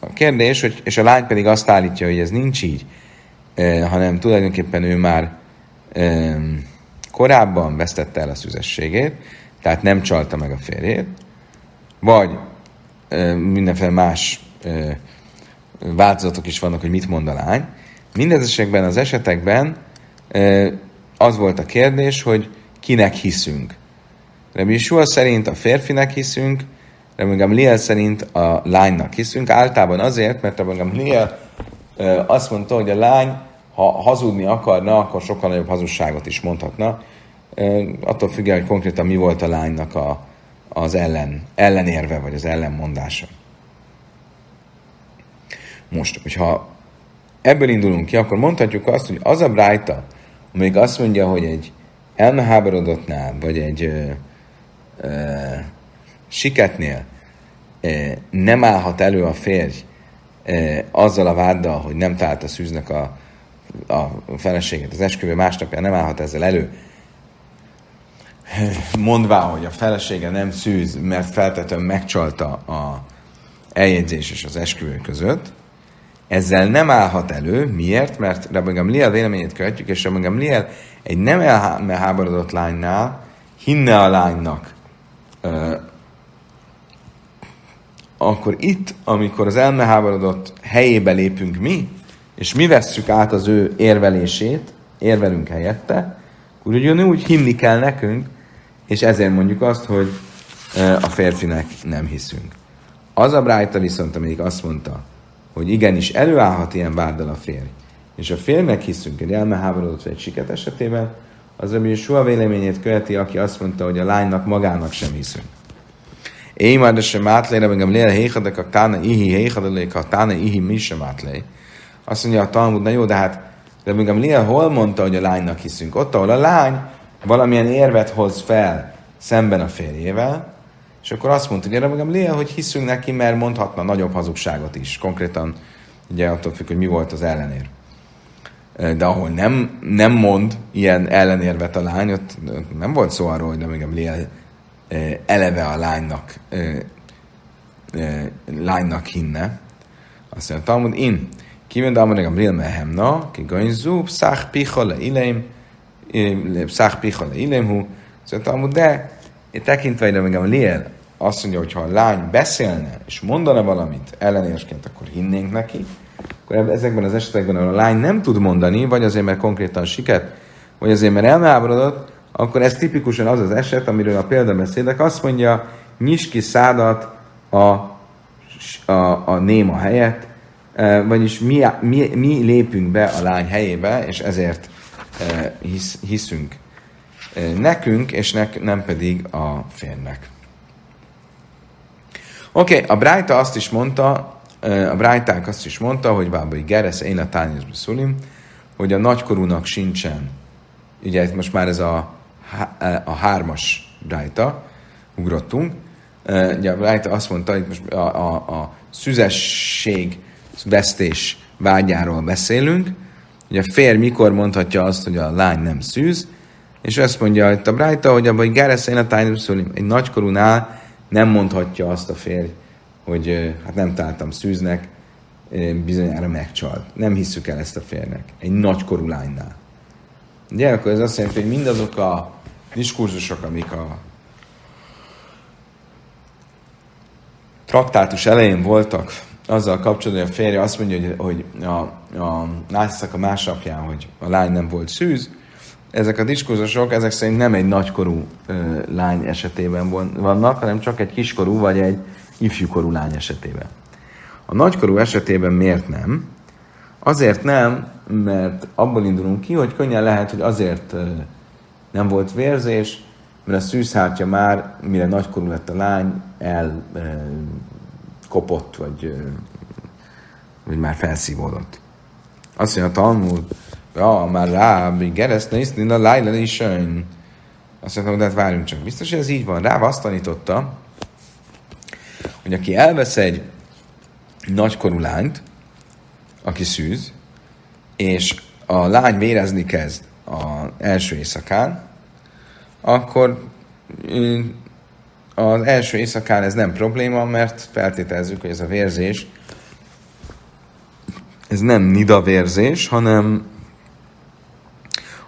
Speaker 1: a kérdés, hogy, és a lány pedig azt állítja, hogy ez nincs így, hanem tulajdonképpen ő már korábban vesztette el a szüzességét, tehát nem csalta meg a férjét, vagy mindenféle más változatok is vannak, hogy mit mond a lány. Mindezesekben az esetekben az volt a kérdés, hogy kinek hiszünk. Rabbi Yeshua szerint a férfinek hiszünk, Rabbi Gamliel szerint a lánynak hiszünk, általában azért, mert Rabbi Gamliel azt mondta, hogy a lány, ha hazudni akarna, akkor sokkal nagyobb hazugságot is mondhatna. Attól függően, hogy konkrétan mi volt a lánynak a, az ellen, ellenérve, vagy az ellenmondása. Most, hogyha ebből indulunk ki, akkor mondhatjuk azt, hogy az a brájta, amelyik azt mondja, hogy egy elmeháborodottnál, vagy egy ö, siketnél nem állhat elő a férj ö, azzal a váddal, hogy nem talált a szűznek a, a feleséget az esküvő másnapján nem állhat ezzel elő, mondvá, hogy a felesége nem szűz, mert feltetően megcsalta a eljegyzés és az esküvő között, ezzel nem állhat elő. Miért? Mert Rabbi Gamliel véleményét követjük, és Rabbi Gamliel egy nem elháborodott lánynál hinne a lánynak, akkor itt, amikor az elmeháborodott helyébe lépünk mi, és mi vesszük át az ő érvelését, érvelünk helyette, akkor ugyanúgy hinni kell nekünk, és ezért mondjuk azt, hogy a férfinek nem hiszünk. Az a Brájta viszont, amelyik azt mondta, hogy igenis előállhat ilyen várdal a férj, és a férjnek hiszünk egy elmeháborodott vagy egy siket esetében, az, ami soha véleményét követi, aki azt mondta, hogy a lánynak magának sem hiszünk. Én már de sem átlére, meg a léle héjadek a tána ihi héjadek a tána ihi mi sem átlé. Azt mondja a Talmud, na jó, de hát de még hol mondta, hogy a lánynak hiszünk? Ott, ahol a lány valamilyen érvet hoz fel szemben a férjével, és akkor azt mondta, hogy Léa, hogy hiszünk neki, mert mondhatna nagyobb hazugságot is. Konkrétan ugye attól függ, hogy mi volt az ellenér. De ahol nem, nem mond ilyen ellenérvet a lány, ott nem volt szó arról, hogy még Léa eleve a lánynak, lánynak hinne. Azt mondja, Talmud, in, kimen Amar Gamliel mehemna, ki goinzu, pszach picha le ileim, pszach picha le ileim hu, szóval Talmud, de tekintve ide meg a Liel azt mondja, hogy ha a lány beszélne és mondana valamit ellenérként, akkor hinnénk neki, akkor ezekben az esetekben, ahol a lány nem tud mondani, vagy azért, mert konkrétan siket, vagy azért, mert elmeháborodott, akkor ez tipikusan az az eset, amiről a példabeszédek azt mondja, nyis ki szádat a, a, a néma helyett, e, vagyis mi, mi, mi lépünk be a lány helyébe, és ezért e, hisz, hiszünk nekünk, és nek, nem pedig a férnek. Oké, okay, a Brájta azt is mondta, a Brájták azt is mondta, hogy Bábai Geresz, én a Tányos Szulim, hogy a nagykorúnak sincsen, ugye itt most már ez a, a hármas Brájta, ugrottunk, ugye a Brájta azt mondta, hogy most a, a, a szüzesség vesztés vágyáról beszélünk, hogy a férj mikor mondhatja azt, hogy a lány nem szűz, és azt mondja itt a Brájta, hogy abban, hogy Gereszén a Tájnuszolim, egy nagykorúnál nem mondhatja azt a férj, hogy hát nem találtam szűznek, bizonyára megcsalt. Nem hisszük el ezt a férnek. Egy nagykorú lánynál. Ugye, akkor ez azt jelenti, hogy mindazok a diskurzusok, amik a traktátus elején voltak, azzal kapcsolatban, hogy a férje azt mondja, hogy, hogy a, a, a másnapján, hogy a lány nem volt szűz, ezek a diskurzusok, ezek szerint nem egy nagykorú ö, lány esetében vannak, hanem csak egy kiskorú vagy egy ifjúkorú lány esetében. A nagykorú esetében miért nem? Azért nem, mert abból indulunk ki, hogy könnyen lehet, hogy azért nem volt vérzés, mert a szűzhártya már, mire nagykorú lett a lány, elkopott, vagy, vagy már felszívódott. Azt mondja a Talmud, Ja, már rá, gereszt nézni, a lájlen is. Azt mondtam, de hát várjunk csak. Biztos, hogy ez így van. Rá azt tanította, hogy aki elvesz egy nagykorú lányt, aki szűz, és a lány vérezni kezd az első éjszakán, akkor az első éjszakán ez nem probléma, mert feltételezzük, hogy ez a vérzés ez nem nida vérzés, hanem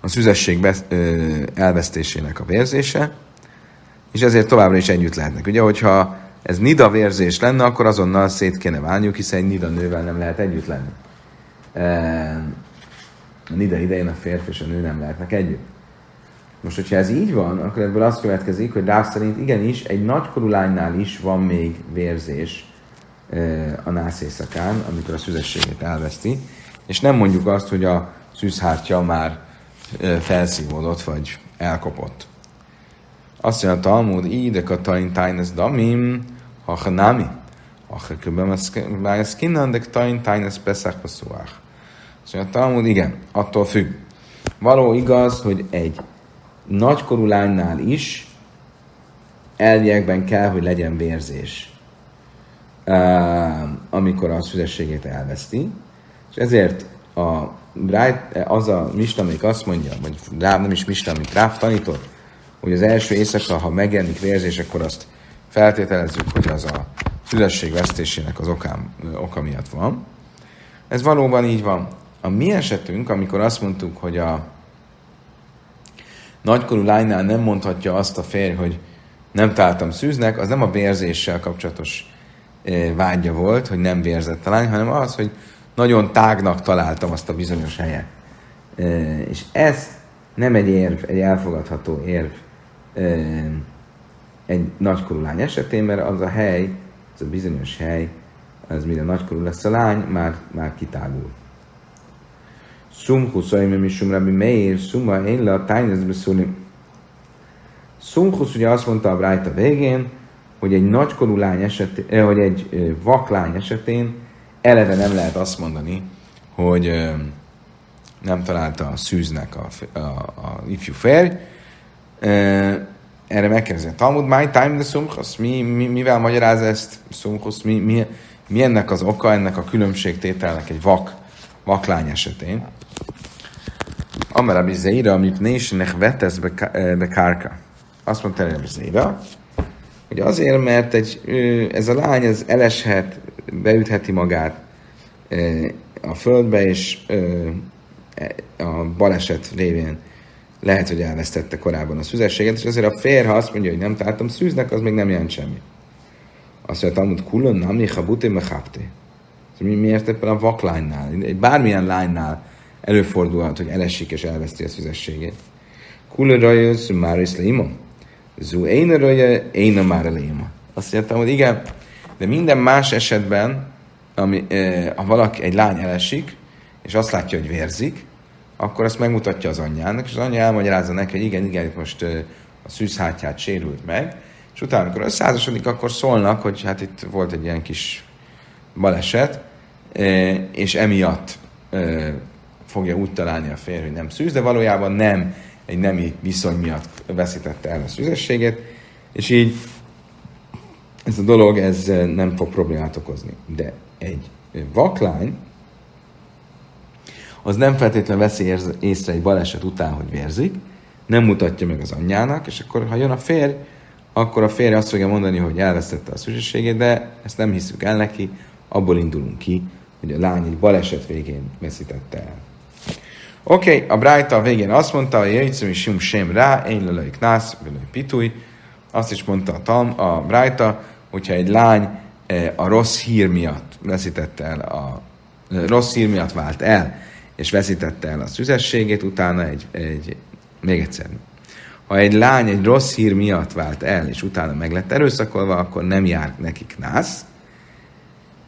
Speaker 1: a szüzesség elvesztésének a vérzése, és ezért továbbra is együtt lehetnek. Ugye, hogyha ez nida vérzés lenne, akkor azonnal szét kéne válniuk, hiszen egy nida nővel nem lehet együtt lenni. A nida idején a férfi és a nő nem lehetnek együtt. Most, hogyha ez így van, akkor ebből az következik, hogy Ráv szerint igenis egy nagykorú lánynál is van még vérzés a nász éjszakán, amikor a szüzességét elveszti, és nem mondjuk azt, hogy a szűzhártya már felszívódott, vagy elkopott. Azt mondja a Talmud, ide katain tájnesz damim, ha hanami. Ha köbben ez kinnan, de tájnesz beszák passzuák. Azt mondja a Talmud, igen, attól függ. Való igaz, hogy egy nagykorú lánynál is elviekben kell, hogy legyen vérzés, amikor a szüzességét elveszti, és ezért a, az a Mista, amelyik azt mondja, vagy rá, nem is Mista, amit Ráf tanított, hogy az első éjszaka, ha megjelenik vérzés, akkor azt feltételezzük, hogy az a szülesség vesztésének az okám, oka miatt van. Ez valóban így van. A mi esetünk, amikor azt mondtuk, hogy a nagykorú lánynál nem mondhatja azt a férj, hogy nem találtam szűznek, az nem a vérzéssel kapcsolatos eh, vágya volt, hogy nem vérzett a lány, hanem az, hogy nagyon tágnak találtam azt a bizonyos helyet. Eh, és ez nem egy érv, egy elfogadható érv eh, egy nagykorú lány esetén, mert az a hely, az a bizonyos hely, az mire nagykorú lesz a lány, már, már kitágul. Szumchusz, mi misum rabbi meir, szumma én le a tájnez beszúlim. Szumchusz ugye azt mondta a Brájta végén, hogy egy nagykorú lány esetén, eh, hogy egy eh, vaklány esetén eleve nem lehet azt mondani, hogy eh, nem találta a szűznek a, a, a ifjú férj. Erre megkérdezi a Talmud, my time the szumchusz, mi, mi, mivel magyaráz ezt szumchusz, mi, mi, mi ennek az oka, ennek a különbségtételnek egy vak, vaklány esetén? Amara Bizeira, amit Nésnek vetesz be kárka. Azt mondta erre Bizeira, hogy azért, mert egy, ez a lány ez eleshet, beütheti magát a földbe, és e, a baleset révén lehet, hogy elvesztette korábban a szüzességet, és azért a férj, ha azt mondja, hogy nem találtam szűznek, az még nem jelent semmi. Azt mondja, hogy kulon nem néha buté mechapté. Miért ebben a vaklánynál, egy bármilyen lánynál előfordulhat, hogy elesik és elveszti a szüzességét. Kula raja, már is leima. Zu éne raja, éne már leima. Azt mondtam, hogy igen, de minden más esetben, ami, eh, ha valaki, egy lány elesik, és azt látja, hogy vérzik, akkor azt megmutatja az anyjának, és az anyja elmagyarázza neki, hogy igen, igen, most a szűzhátját sérült meg, és utána, amikor összeházasodik, akkor szólnak, hogy hát itt volt egy ilyen kis baleset, és emiatt fogja úgy találni a férj, hogy nem szűz, de valójában nem egy nemi viszony miatt veszítette el a szűzességet, és így ez a dolog ez nem fog problémát okozni. De egy vaklány, az nem feltétlenül veszi észre egy baleset után, hogy vérzik, nem mutatja meg az anyjának, és akkor, ha jön a férj, akkor a férj azt fogja mondani, hogy elvesztette a szűzességét, de ezt nem hiszük el neki, abból indulunk ki, hogy a lány egy baleset végén veszítette el. Oké, okay, a Brájta a végén azt mondta, hogy jöjjtszöm is sum sem rá, én lelőj knász, lelőj pitúj. Azt is mondta a, Talm, a Brájta, hogyha egy lány eh, a rossz hír miatt veszítette el a eh, rossz hír miatt vált el, és veszítette el a szüzességét, utána egy, egy még egyszer, ha egy lány egy rossz hír miatt vált el, és utána meg lett erőszakolva, akkor nem jár nekik nász.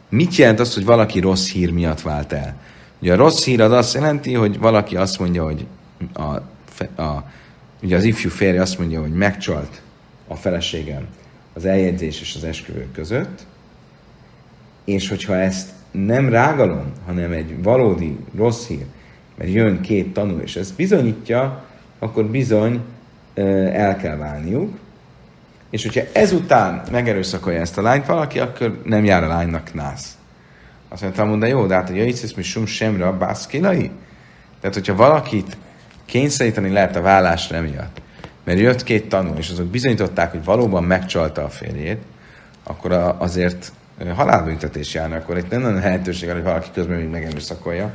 Speaker 1: Mit jelent az, hogy valaki rossz hír miatt vált el? Ugye a rossz hír az azt jelenti, hogy valaki azt mondja, hogy a, a, ugye az ifjú férje azt mondja, hogy megcsalt a feleségem az eljegyzés és az esküvő között, és hogyha ezt nem rágalom, hanem egy valódi rossz hír, mert jön két tanú, és ezt bizonyítja, akkor bizony el kell válniuk. És hogyha ezután megerőszakolja ezt a lányt valaki, akkor nem jár a lánynak nász. Azt mondta, mondta, jó, de hát a jaicis mi sum semre a bászkilai. Tehát, hogyha valakit kényszeríteni lehet a vállásra emiatt, mert jött két tanú, és azok bizonyították, hogy valóban megcsalta a férjét, akkor azért halálbüntetés járna, akkor itt nem lenne lehetőség, hogy valaki közben még megerőszakolja.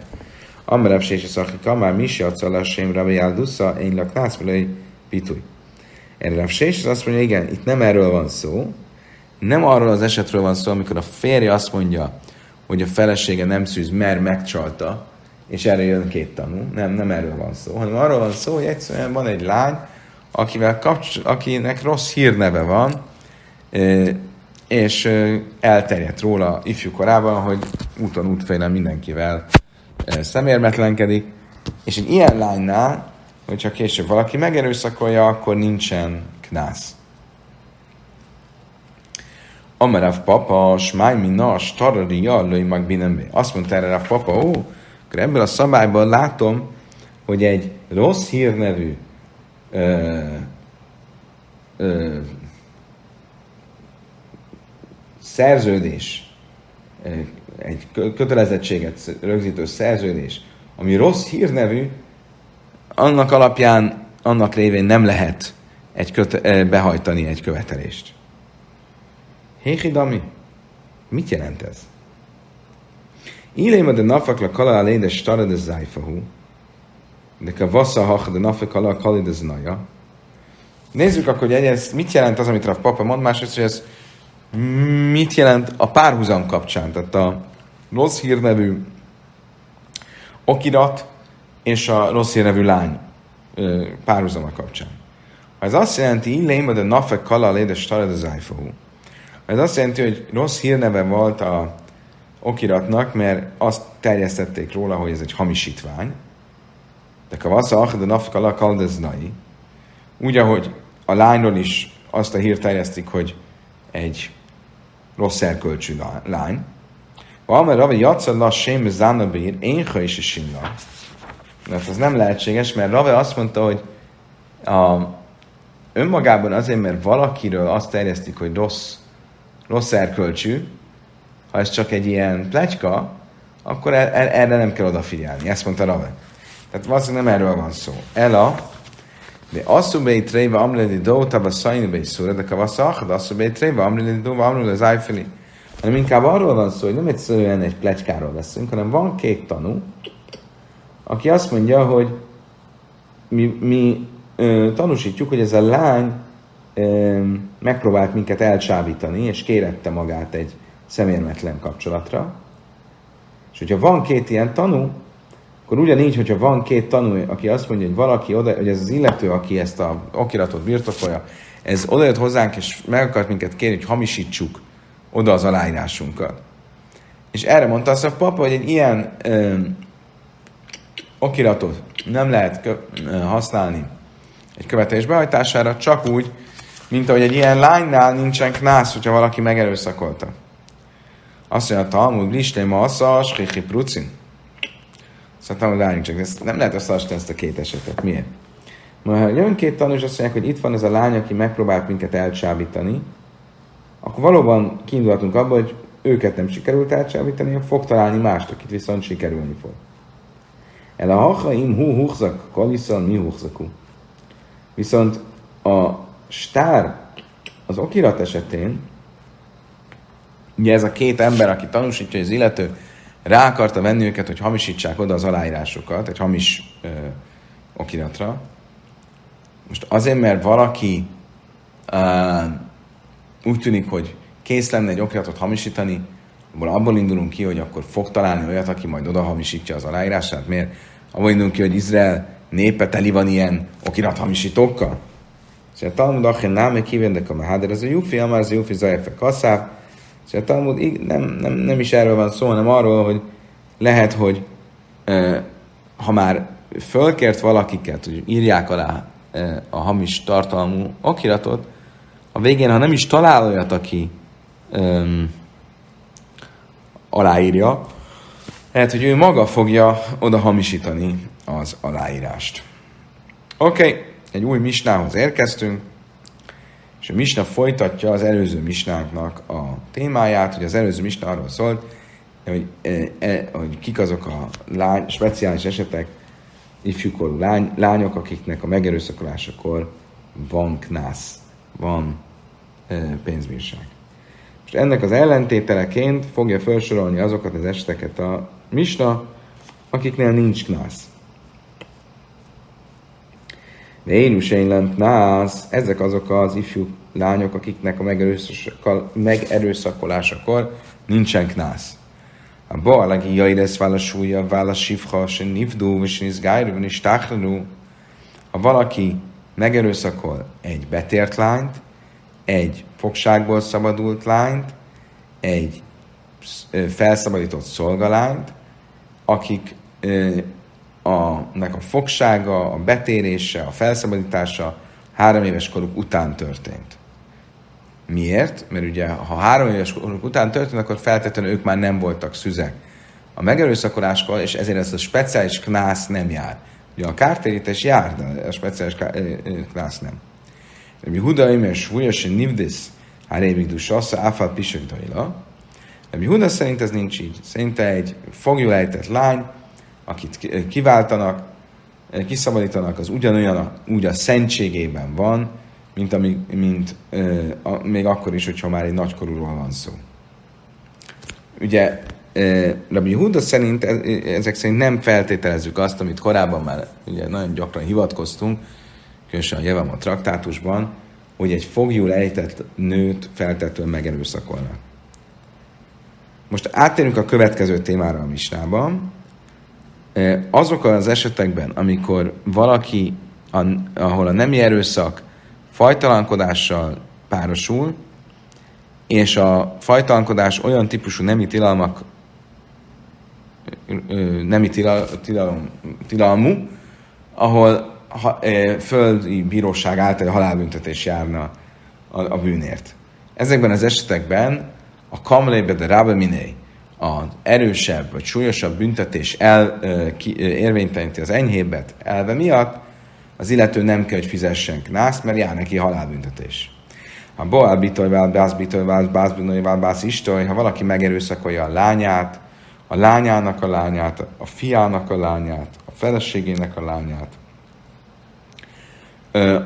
Speaker 1: Amerebb sési szakika, már mi se adsz sem rabbi áldusza, én laknász, pitúj. Erre a sés azt mondja, igen, itt nem erről van szó, nem arról az esetről van szó, amikor a férje azt mondja, hogy a felesége nem szűz, mert megcsalta, és erre jön két tanú. Nem, nem erről van szó, hanem arról van szó, hogy egyszerűen van egy lány, akivel kapcs- akinek rossz hírneve van, és elterjedt róla ifjú korában, hogy úton útfélen mindenkivel szemérmetlenkedik, és egy ilyen lánynál, hogyha később valaki megerőszakolja, akkor nincsen knász. Amarav papa, smáj minna, starari jallói mag binembe. Azt mondta erre a papa, ó, akkor ebből a szabályból látom, hogy egy rossz hírnevű ö, ö, szerződés, egy kötelezettséget rögzítő szerződés, ami rossz hírnevű, annak alapján, annak révén nem lehet egy köte- behajtani egy követelést. Héhidami? Mit jelent ez? Ilém de nafak kala a léde stara de zájfahu, de ka vassza hach de nafak kala a de. Nézzük akkor, hogy ez mit jelent az, amit a papa mond, másrészt, hogy ez mit jelent a párhuzam kapcsán, tehát a rossz hírnevű okirat és a rossz hírnevű lány párhuzama kapcsán. Ez azt jelenti, illéma de nafek kala léde stara de zájfahu, ez azt jelenti, hogy rossz hírneve volt a okiratnak, mert azt terjesztették róla, hogy ez egy hamisítvány. De kavasza de nafkala kaldeznai. Úgy, ahogy a lányról is azt a hírt terjesztik, hogy egy rossz erkölcsű lány. Valami Ravi Jatszad lass sem zánabír, én is is sinna. Mert ez nem lehetséges, mert Rave azt mondta, hogy a, önmagában azért, mert valakiről azt terjesztik, hogy rossz rossz erkölcsű, ha ez csak egy ilyen pletyka, akkor er, er, erre nem kell odafigyelni. Ezt mondta Rave. Tehát valószínűleg nem erről van szó. Ela, de asszubei tréva amreli do, tava szajni bei szúra, de kavaszach, de asszubei tréva amreli do, amreli az ájfeli. Hanem inkább arról van szó, hogy nem egyszerűen egy pletykáról beszélünk, hanem van két tanú, aki azt mondja, hogy mi, mi ö, tanúsítjuk, hogy ez a lány megpróbált minket elcsábítani, és kérette magát egy szemérmetlen kapcsolatra. És hogyha van két ilyen tanú, akkor ugyanígy, hogyha van két tanú, aki azt mondja, hogy valaki oda, hogy ez az illető, aki ezt a okiratot birtokolja, ez odajött hozzánk, és meg akart minket kérni, hogy hamisítsuk oda az aláírásunkat. És erre mondta azt a papa, hogy egy ilyen ö, okiratot nem lehet kö- használni egy követés behajtására, csak úgy, mint ahogy egy ilyen lánynál nincsen knász, hogyha valaki megerőszakolta. Azt mondja, a Talmud, Blistém, ma assza, Schichi Prucin. Szóval várjunk csak, ezt nem lehet összehasonlítani ezt a két esetet. Miért? Mert ha jön két tanú, és azt mondják, hogy itt van ez a lány, aki megpróbált minket elcsábítani, akkor valóban kiindulhatunk abból, hogy őket nem sikerült elcsábítani, fog találni mást, akit viszont sikerülni fog. El a hachaim hu huchzak, kaliszon mi huchzakú. Viszont a stár az okirat esetén, ugye ez a két ember, aki tanúsítja, hogy az illető rá akarta venni őket, hogy hamisítsák oda az aláírásokat, egy hamis ö, okiratra. Most azért, mert valaki ö, úgy tűnik, hogy kész lenne egy okiratot hamisítani, abból, abból indulunk ki, hogy akkor fog találni olyat, aki majd oda hamisítja az aláírását. Miért? Abból indulunk ki, hogy Izrael népe teli van ilyen okirathamisítókkal. Szóval a Talmud achin náme kívendek a meháder, ez a Jufi, amár az a Jufi zajefe kaszáv. Szóval a Talmud nem, nem, nem is erről van szó, hanem arról, hogy lehet, hogy ha már fölkért valakiket, hogy írják alá a hamis tartalmú okiratot, a végén, ha nem is talál olyat, aki e, aláírja, lehet, hogy ő maga fogja oda hamisítani az aláírást. Oké, okay egy új misnához érkeztünk, és a misna folytatja az előző misnáknak a témáját, hogy az előző misna arról szólt, hogy, e, e, hogy kik azok a lány, speciális esetek, ifjúkorú lány, lányok, akiknek a megerőszakolásakor van knász, van e, pénzbírság. Most ennek az ellentételeként fogja felsorolni azokat az eseteket a misna, akiknél nincs knász. Vénusein nász, ezek azok az ifjú lányok, akiknek a megerőszakolásakor nincsen knász. A Boalagi Jairesz vála súlya, vála sivha, se nivdú, és nizgájru, és táhlú. Ha valaki megerőszakol egy betért lányt, egy fogságból szabadult lányt, egy felszabadított szolgalányt, akik a, nek a fogsága, a betérése, a felszabadítása három éves koruk után történt. Miért? Mert ugye, ha három éves koruk után történt, akkor feltétlenül ők már nem voltak szüzek. A megerőszakoláskor, és ezért ez a speciális knász nem jár. Ugye a kártérítés jár, de a speciális knász nem. Rabbi Huda Imer Svújas Nivdis Hárévig Dusassa Áfal Pisek Daila. Rabbi Huda szerint ez nincs így. Szerinte egy fogjulejtett lány, akit kiváltanak, kiszabadítanak, az ugyanolyan, úgy a szentségében van, mint, ami, mint ö, a, még akkor is, hogyha már egy nagykorúról van szó. Ugye Rabbi Huda szerint, ezek szerint nem feltételezzük azt, amit korábban már ugye nagyon gyakran hivatkoztunk, különösen a Jevam a traktátusban, hogy egy fogjul ejtett nőt feltétlenül megerőszakolnak. Most áttérünk a következő témára a misnában. Azok az esetekben, amikor valaki, ahol a nemi erőszak fajtalankodással párosul, és a fajtalankodás olyan típusú nemi tilalmak, nemi tilalom, tilalmú, ahol ha, földi bíróság által halálbüntetés járna a, a bűnért. Ezekben az esetekben a kamlébe de rábe miné, az erősebb vagy súlyosabb büntetés el, ki, az enyhébbet elve miatt, az illető nem kell, hogy fizessen knászt, mert jár neki halálbüntetés. Ha boál bitojvál, bász bitojvál, bász bitojvál, bász istoj, ha valaki megerőszakolja a lányát, a lányának a lányát, a fiának a lányát, a feleségének a lányát,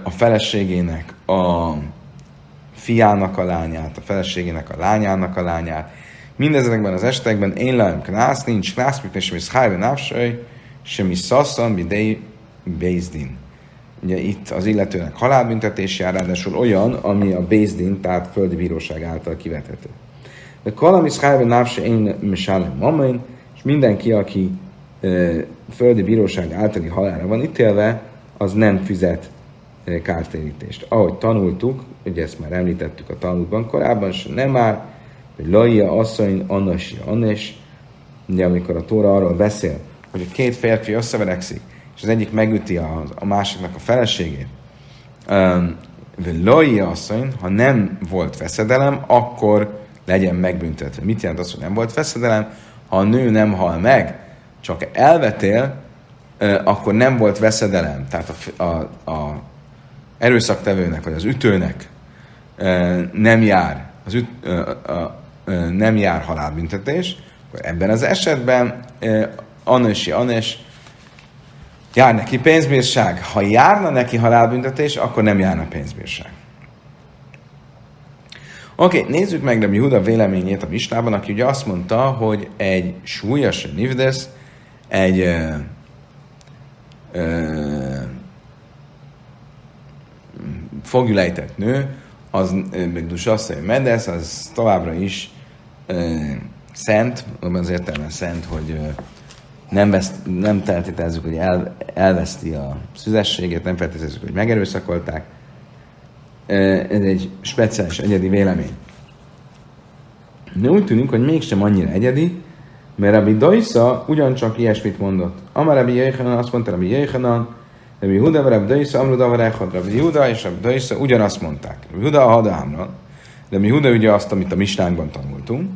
Speaker 1: a feleségének a fiának a lányát, a feleségének a lányának a lányát. Mindezekben az esetekben én leem knász, nincs knász, mint semmi szhájve návsaj, semmi szasszan, bidei bézdin. Ugye itt az illetőnek halálbüntetés jár, ráadásul olyan, ami a bézdin, tehát földi bíróság által kivethető. De kalami szhájve návse én mesálem mamain, és mindenki, aki e, földi bíróság általi halára van ítélve, az nem fizet kártérítést. Ahogy tanultuk, ugye ezt már említettük a tanulban korábban, és nem már, hogy Laia asszony, Annasi, Annes, ugye amikor a Tóra arról beszél, hogy a két férfi összeverekszik, és az egyik megüti a, a másiknak a feleségét, um, Laia asszony, ha nem volt veszedelem, akkor legyen megbüntetve. Mit jelent az, hogy nem volt veszedelem? Ha a nő nem hal meg, csak elvetél, akkor nem volt veszedelem. Tehát a, a, a erőszaktevőnek, vagy az ütőnek nem jár, az üt, nem jár halálbüntetés, akkor ebben az esetben Anösi Anes jár neki pénzbírság. Ha járna neki halálbüntetés, akkor nem járna pénzbírság. Oké, okay, nézzük meg Rabbi Huda véleményét a Misnában, aki ugye azt mondta, hogy egy súlyos nivdes, egy ö, ö, fogjulejtett nő, az még Dusasszony Medesz, az továbbra is szent, abban az értelemben szent, hogy nem, veszt, nem feltételezzük, hogy el, elveszti a szüzességét, nem feltételezzük, hogy megerőszakolták. Ez egy speciális, egyedi vélemény. De úgy tűnik, hogy mégsem annyira egyedi, mert Rabbi Daisa ugyancsak ilyesmit mondott. Amar Rabbi Jöjjhanan azt mondta Rabbi Jöjjhanan, Rabbi Huda, Rabbi Daisa, Amruda, Varechad, Rabbi Huda és Rabbi Daisa ugyanazt mondták. Rabbi Huda a Hadámra, Rabbi Huda ugye azt, amit a Misnánkban tanultunk.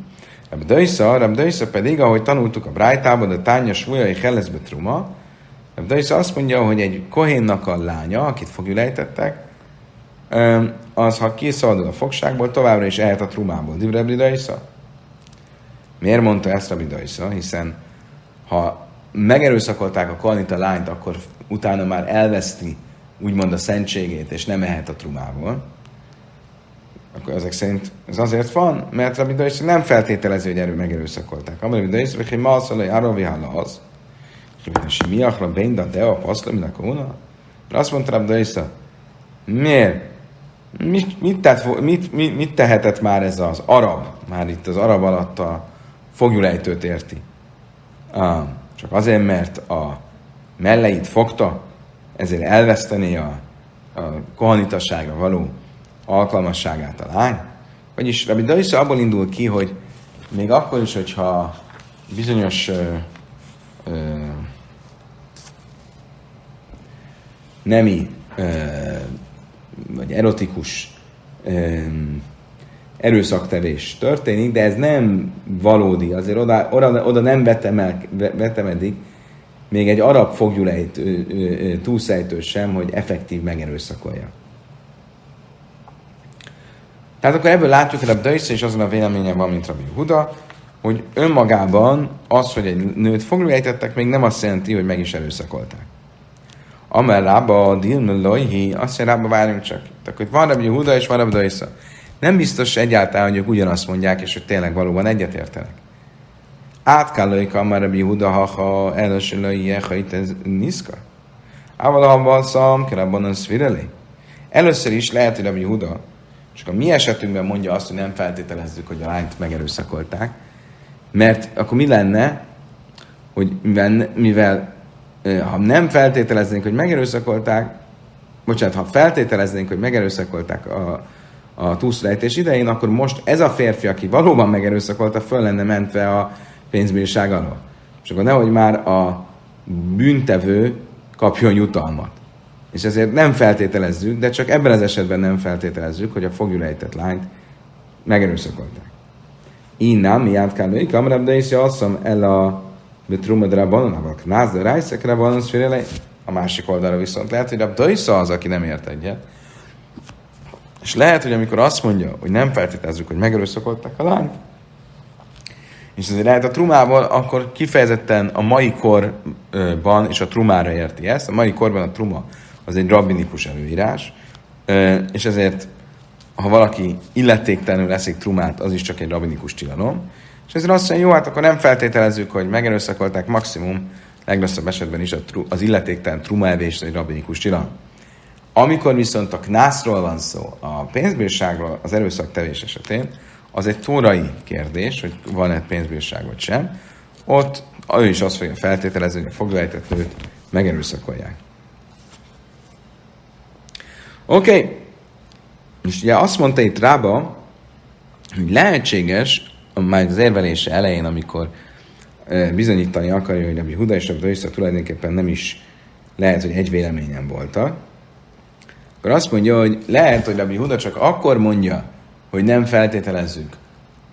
Speaker 1: Rabbi Daisa, Rabbi Daisa pedig, ahogy tanultuk a Brájtában, a tánya súlyai Helleszbe Truma, Rabbi Daisa azt mondja, hogy egy kohénnak a lánya, akit fogjulejtettek, az, ha kiszabadul a fogságból, továbbra is ehet a trumából. Rabbi Daisa? Miért mondta ezt Rabbi Daisa? Hiszen ha megerőszakolták a Kalnita lányt, akkor utána már elveszti úgymond a szentségét, és nem ehet a trumából, akkor ezek szerint ez azért van, mert Rabbi Daisa nem feltételező, hogy erő megerőszakolták. Amely Rabbi Daisa, hogy ma mondja, hogy Hála az, hogy miakra bénda de a paszla, minek a una. Azt mondta Rabbi Daisa, miért? Mit, mit, tett, mit, mit, mit tehetett már ez az arab? Már itt az arab alatt a fogjulejtőt érti. Ah, csak azért, mert a melleit fogta, ezért elveszteni a, a kohanitasságra való alkalmasságát a lány. Vagyis Rabbi Daisza abból indul ki, hogy még akkor is, hogyha bizonyos ö, ö, nemi ö, vagy erotikus ö, erőszaktevés történik, de ez nem valódi, azért oda, oda, oda nem vetemel, vetemedik még egy arab fogjulejt túlszejtő sem, hogy effektív megerőszakolja. Tehát akkor ebből látjuk, hogy a Döjsze és azon a véleményen van, mint Rabbi Huda, hogy önmagában az, hogy egy nőt foglulejtettek, még nem azt jelenti, hogy meg is erőszakolták. Amel rába a dilmelojhi, azt rába várjunk csak. Tehát, hogy van Rabbi Huda és van Rabbi Döjsze. Nem biztos egyáltalán, hogy ők ugyanazt mondják, és hogy tényleg valóban egyetértenek. Átkálóika már Rabbi Huda, ha ha elősülői jehait ez niszka. Ával a balszam, kerabban az Először is lehet, hogy Rabbi Huda, csak a mi esetünkben mondja azt, hogy nem feltételezzük, hogy a lányt megerőszakolták, mert akkor mi lenne, hogy mivel, mivel ha nem feltételeznénk, hogy megerőszakolták, bocsánat, ha feltételeznénk, hogy megerőszakolták a, a túlszulejtés idején, akkor most ez a férfi, aki valóban megerőszakolta, föl lenne mentve a pénzbírság alól. És akkor nehogy már a bűntevő kapjon jutalmat. És ezért nem feltételezzük, de csak ebben az esetben nem feltételezzük, hogy a fogjulejtett lányt megerőszakolták. Innen mi kell még, amrab de is asszam el a betrumadra bananavak, náz de rájszekre van a másik oldalra viszont lehet, hogy a Daisza az, aki nem ért egyet. És lehet, hogy amikor azt mondja, hogy nem feltételezzük, hogy megerőszakolták a lányt, és ezért lehet a trumából, akkor kifejezetten a mai korban és a trumára érti ezt. A mai korban a truma az egy rabbinikus előírás, és ezért ha valaki illetéktelenül eszik trumát, az is csak egy rabbinikus tilalom. És ezért azt mondja, jó, hát akkor nem feltételezzük, hogy megerőszakolták maximum, legrosszabb esetben is az illetéktelen truma evés egy rabbinikus tilalom. Amikor viszont a knászról van szó, a pénzbírságról, az erőszaktevés esetén, az egy tórai kérdés, hogy van-e pénzbírság vagy sem. Ott ő is azt fogja feltételezni, hogy a foglalejtett nőt megerőszakolják. Oké. Okay. És ugye azt mondta itt Rába, hogy lehetséges, már az érvelése elején, amikor bizonyítani akarja, hogy a Huda és a Döjsza tulajdonképpen nem is lehet, hogy egy véleményen voltak, akkor azt mondja, hogy lehet, hogy Rabbi Huda csak akkor mondja, hogy nem feltételezzük,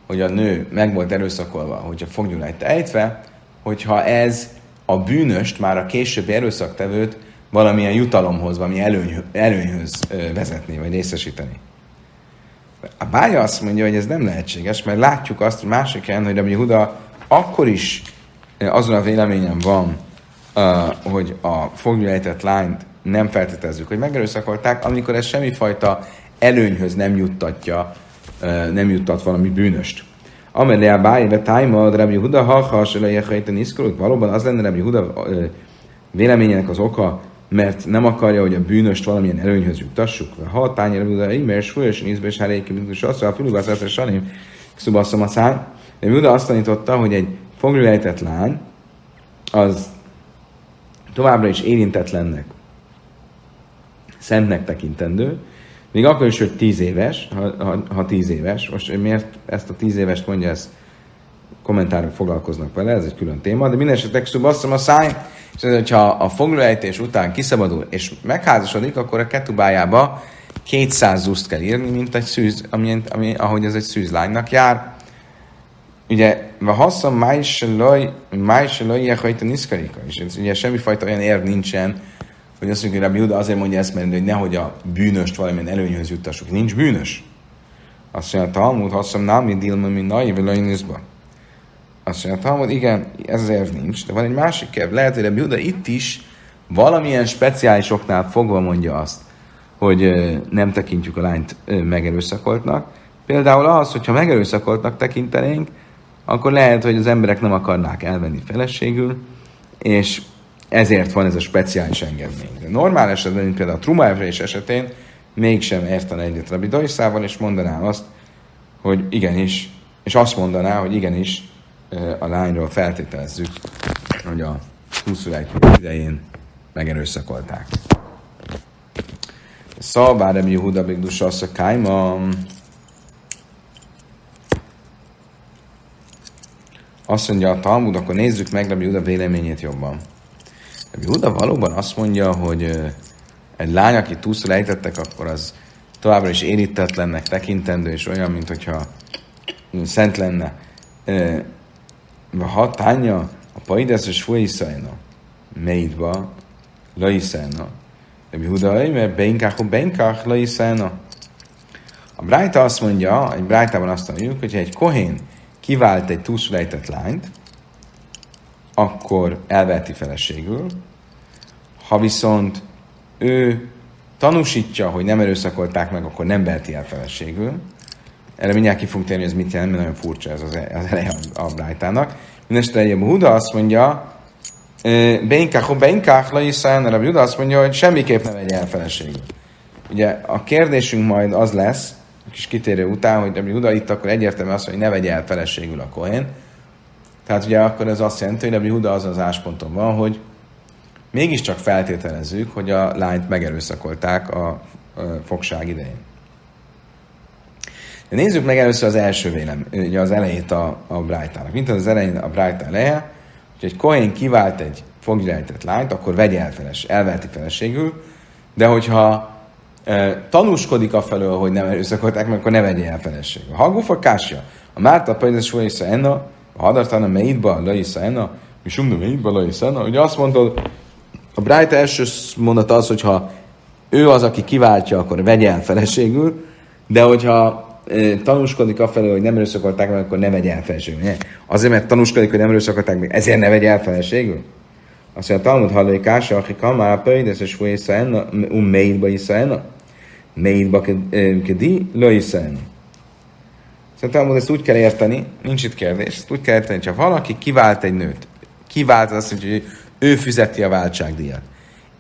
Speaker 1: hogy a nő meg volt erőszakolva, hogyha fognyulányt ejtve, hogyha ez a bűnöst, már a későbbi erőszaktevőt valamilyen jutalomhoz, valami előny, előnyhöz vezetni, vagy részesíteni. A bája azt mondja, hogy ez nem lehetséges, mert látjuk azt hogy másik helyen, hogy Rabbi Huda akkor is azon a véleményen van, hogy a fognyújtett lányt nem feltételezzük, hogy megerőszakolták, amikor ez semmifajta előnyhöz nem juttatja nem juttat valami bűnöst. Amelé a bájébe tájma, Rabbi Huda, ha ha se valóban az lenne Rabbi Huda véleményének az oka, mert nem akarja, hogy a bűnöst valamilyen előnyhöz juttassuk. Ha tányér Huda, mert súlyosan ízbe és heréki, mint is azt, a filugász ezt sanim, szubasszom a szám. De Huda azt tanította, hogy egy foglulejtett lány, az továbbra is érintetlennek, szentnek tekintendő, még akkor is, hogy tíz éves, ha, ha, ha tíz éves. Most miért ezt a tíz évest mondja, ezt kommentárok foglalkoznak vele, ez egy külön téma, de minden esetre szubasszom a száj, és ez, hogyha a foglóejtés után kiszabadul és megházasodik, akkor a ketubájába 200 zuszt kell írni, mint egy szűz, ami, ami, ahogy ez egy szűzlánynak jár. Ugye, a haszam májseloj, májseloj, jehajta niszkarika, és ugye semmifajta olyan érv nincsen, hogy azt mondjuk, hogy Huda azért mondja ezt, mert hogy nehogy a bűnöst valamilyen előnyhöz juttassuk. Nincs bűnös. Azt mondja, Talmud, hasszam námi dilma, mi nai, velajnizba. Azt mondja, Talmud, igen, ez az érv nincs, de van egy másik érv. Lehet, hogy Rabbi Huda itt is valamilyen speciális oknál fogva mondja azt, hogy nem tekintjük a lányt megerőszakoltnak. Például az, hogyha megerőszakoltnak tekintenénk, akkor lehet, hogy az emberek nem akarnák elvenni feleségül, és ezért van ez a speciális engedmény. De normál esetben, mint például a trumaevés esetén, mégsem értene egyet Rabbi Dajszával, és mondaná azt, hogy igenis, és azt mondaná, hogy igenis a lányról feltételezzük, hogy a 21 idején megerőszakolták. Szalbár Rabbi Yehuda Bigdusa azt a. Azt mondja a Talmud, akkor nézzük meg Rabbi Yehuda véleményét jobban. Rabbi Yehuda valóban azt mondja, hogy egy lány, aki túlszor ejtettek, akkor az továbbra is érintetlennek tekintendő, és olyan, mint hogyha szent lenne. Ha tánya, a paides és fuiszajna, meidba, laiszána. Rabbi Huda, mert beinkach, beinkach, laiszána. A Brájta azt mondja, egy Brájtában azt mondjuk, hogy egy kohén kivált egy túlszulejtett lányt, akkor elveheti feleségül, ha viszont ő tanúsítja, hogy nem erőszakolták meg, akkor nem veheti el feleségül. Erre mindjárt ki fogunk térni, ez mit jelent, mert nagyon furcsa ez az, az eleje a, a Brájtának. Mindenesetre egy Huda azt mondja, Beinkach, Beinkach, Laiszán, a Huda azt mondja, hogy semmiképp ne vegye el feleségül. Ugye a kérdésünk majd az lesz, a kis kitérő után, hogy Rabbi Huda itt akkor egyértelműen azt mondja, hogy ne vegye el feleségül a Kohén. Tehát ugye akkor ez azt jelenti, hogy Rabbi Huda az az ásponton van, hogy mégiscsak feltételezzük, hogy a lányt megerőszakolták a fogság idején. De nézzük meg először az első vélem, ugye az elejét a, a Brájtának. Mint az elején a Brájta eleje, hogy egy Kohén kivált egy fogirejtett lányt, akkor vegye el feles, elveheti feleségül, de hogyha e, tanúskodik a felől, hogy nem erőszakolták meg, akkor ne vegye el feleségül. Ha gufa kásja, a Márta Pajdes Vajisza Enna, a Hadartana Meidba Laisza Enna, mi Sumna Meidba Laisza Enna, ugye azt mondod, a Brájta első mondata az, hogyha ő az, aki kiváltja, akkor vegye el feleségül, de hogyha tanúskodik afelől, hogy nem erőszakolták meg, akkor ne vegye el feleségül. Azért, mert tanúskodik, hogy nem erőszakolták meg, ezért ne vegye el feleségül? Azt mondja, Talmud hallai kása, aki kamá pöjdes, és fúj szaena, um meidba iszaena, meidba kedi, lo iszaena. Szóval Talmud ezt úgy kell érteni, nincs itt kérdés, ezt úgy kell érteni, ha valaki kivált egy nőt, kivált azt, hogy ő fizeti a váltságdíjat,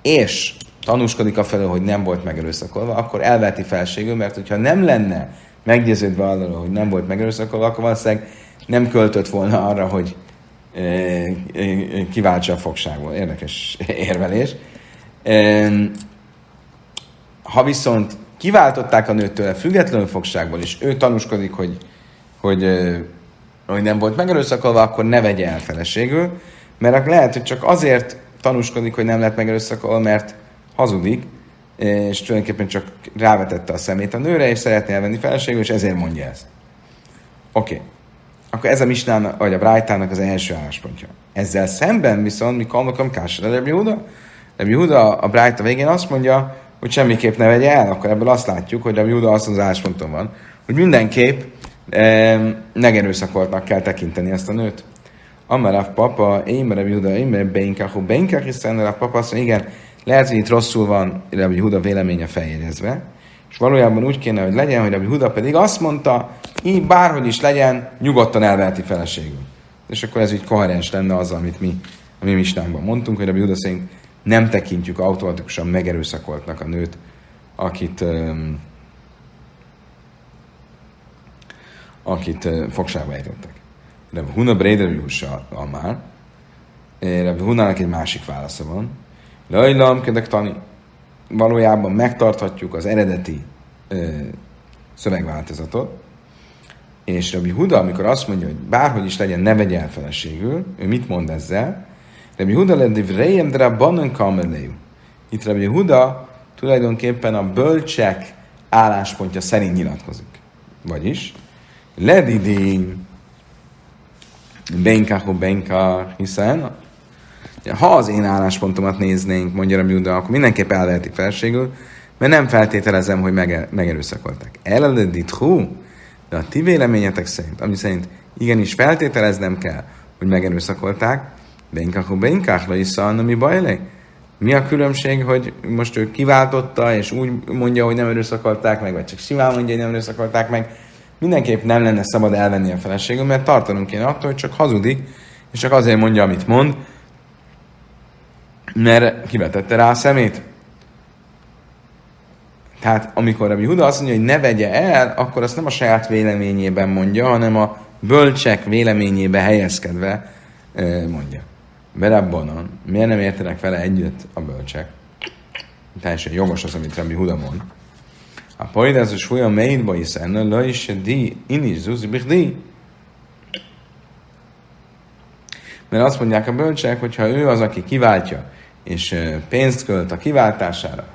Speaker 1: és tanúskodik a felől, hogy nem volt megerőszakolva, akkor elveti felségül, mert hogyha nem lenne meggyőződve arról, hogy nem volt megerőszakolva, akkor valószínűleg nem költött volna arra, hogy e, e, kiváltsa a fogságból. Érdekes érvelés. Ha viszont kiváltották a nőt tőle függetlenül fogságból, és ő tanúskodik, hogy, hogy, hogy nem volt megerőszakolva, akkor ne vegye el feleségül, mert lehet, hogy csak azért tanúskodik, hogy nem lett megerőszakolva, mert hazudik, és tulajdonképpen csak rávetette a szemét a nőre, és szeretné elvenni feleségül, és ezért mondja ezt. Oké. Okay. Akkor ez a Misnán, vagy a Brájtának az első álláspontja. Ezzel szemben viszont, mi kalmakam kásra, de Huda, de Huda a Brájta végén azt mondja, hogy semmiképp ne vegye el, akkor ebből azt látjuk, hogy a Huda azt az állásponton van, hogy mindenképp e, megerőszakoltnak kell tekinteni ezt a nőt. Amarav papa, én mert Huda, én mert Beinkach, Beinkach, hiszen a papa azt mondja, igen, lehet, hogy itt rosszul van Rabbi Huda véleménye feljegyezve, és valójában úgy kéne, hogy legyen, hogy Rabbi Huda pedig azt mondta, így bárhogy is legyen, nyugodtan elveheti feleségül. És akkor ez így koherens lenne az, amit mi a mi misnánkban mondtunk, hogy Rabbi Huda szerint nem tekintjük automatikusan megerőszakoltnak a nőt, akit, akit fogságba ejtettek. Rabbi Huna Rabbi Husa Amár, Rabbi Hunának egy másik válasza van, Lajlam kedek tani. Valójában megtarthatjuk az eredeti ö, szövegváltozatot, és Rabbi Huda, amikor azt mondja, hogy bárhogy is legyen, ne vegye el feleségül, ő mit mond ezzel? Rabbi Huda leddiv rejem de rabbanon kamerleju. Itt Rabbi Huda tulajdonképpen a bölcsek álláspontja szerint nyilatkozik. Vagyis, ledidi benkahu benka, hiszen ha az én álláspontomat néznénk, mondja a Juda, akkor mindenképp elveheti felségül, mert nem feltételezem, hogy mege, megerőszakolták. Elededit hú, de a ti véleményetek szerint, ami szerint igenis feltételeznem kell, hogy megerőszakolták, Benkach, Benkach, is mi baj Mi a különbség, hogy most ő kiváltotta, és úgy mondja, hogy nem erőszakolták meg, vagy csak simán mondja, hogy nem erőszakolták meg. Mindenképp nem lenne szabad elvenni a feleségül, mert tartanunk kéne attól, hogy csak hazudik, és csak azért mondja, amit mond, mert kivetette rá a szemét. Tehát amikor Rabbi Huda azt mondja, hogy ne vegye el, akkor azt nem a saját véleményében mondja, hanem a bölcsek véleményébe helyezkedve mondja. Berabbanon, miért nem értenek vele együtt a bölcsek? teljesen jogos az, amit Rabbi Huda mond. A poidás és folyam meidba is enne, le is di, in is zuzi di. Mert azt mondják a bölcsek, hogy ha ő az, aki kiváltja, és pénzt költ a kiváltására,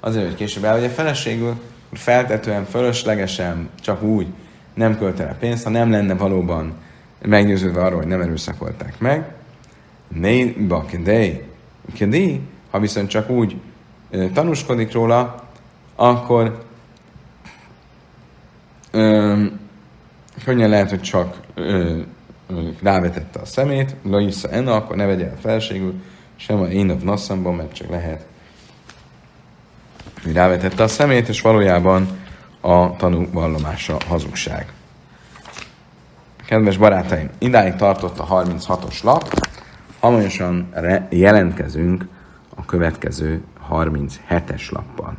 Speaker 1: azért, hogy később elvegye feleségül, akkor feltetően, fölöslegesen, csak úgy nem költene pénzt, ha nem lenne valóban meggyőződve arról, hogy nem erőszakolták meg. Néba kedé, ha viszont csak úgy tanúskodik róla, akkor ö, könnyen lehet, hogy csak ö, ö, rávetette a szemét, Laissa Enna, akkor ne vegye el felségül, sem a én nasszamban, mert csak lehet, hogy rávetette a szemét, és valójában a tanú vallomása hazugság. Kedves barátaim, idáig tartott a 36-os lap, hamarosan jelentkezünk a következő 37-es lappal.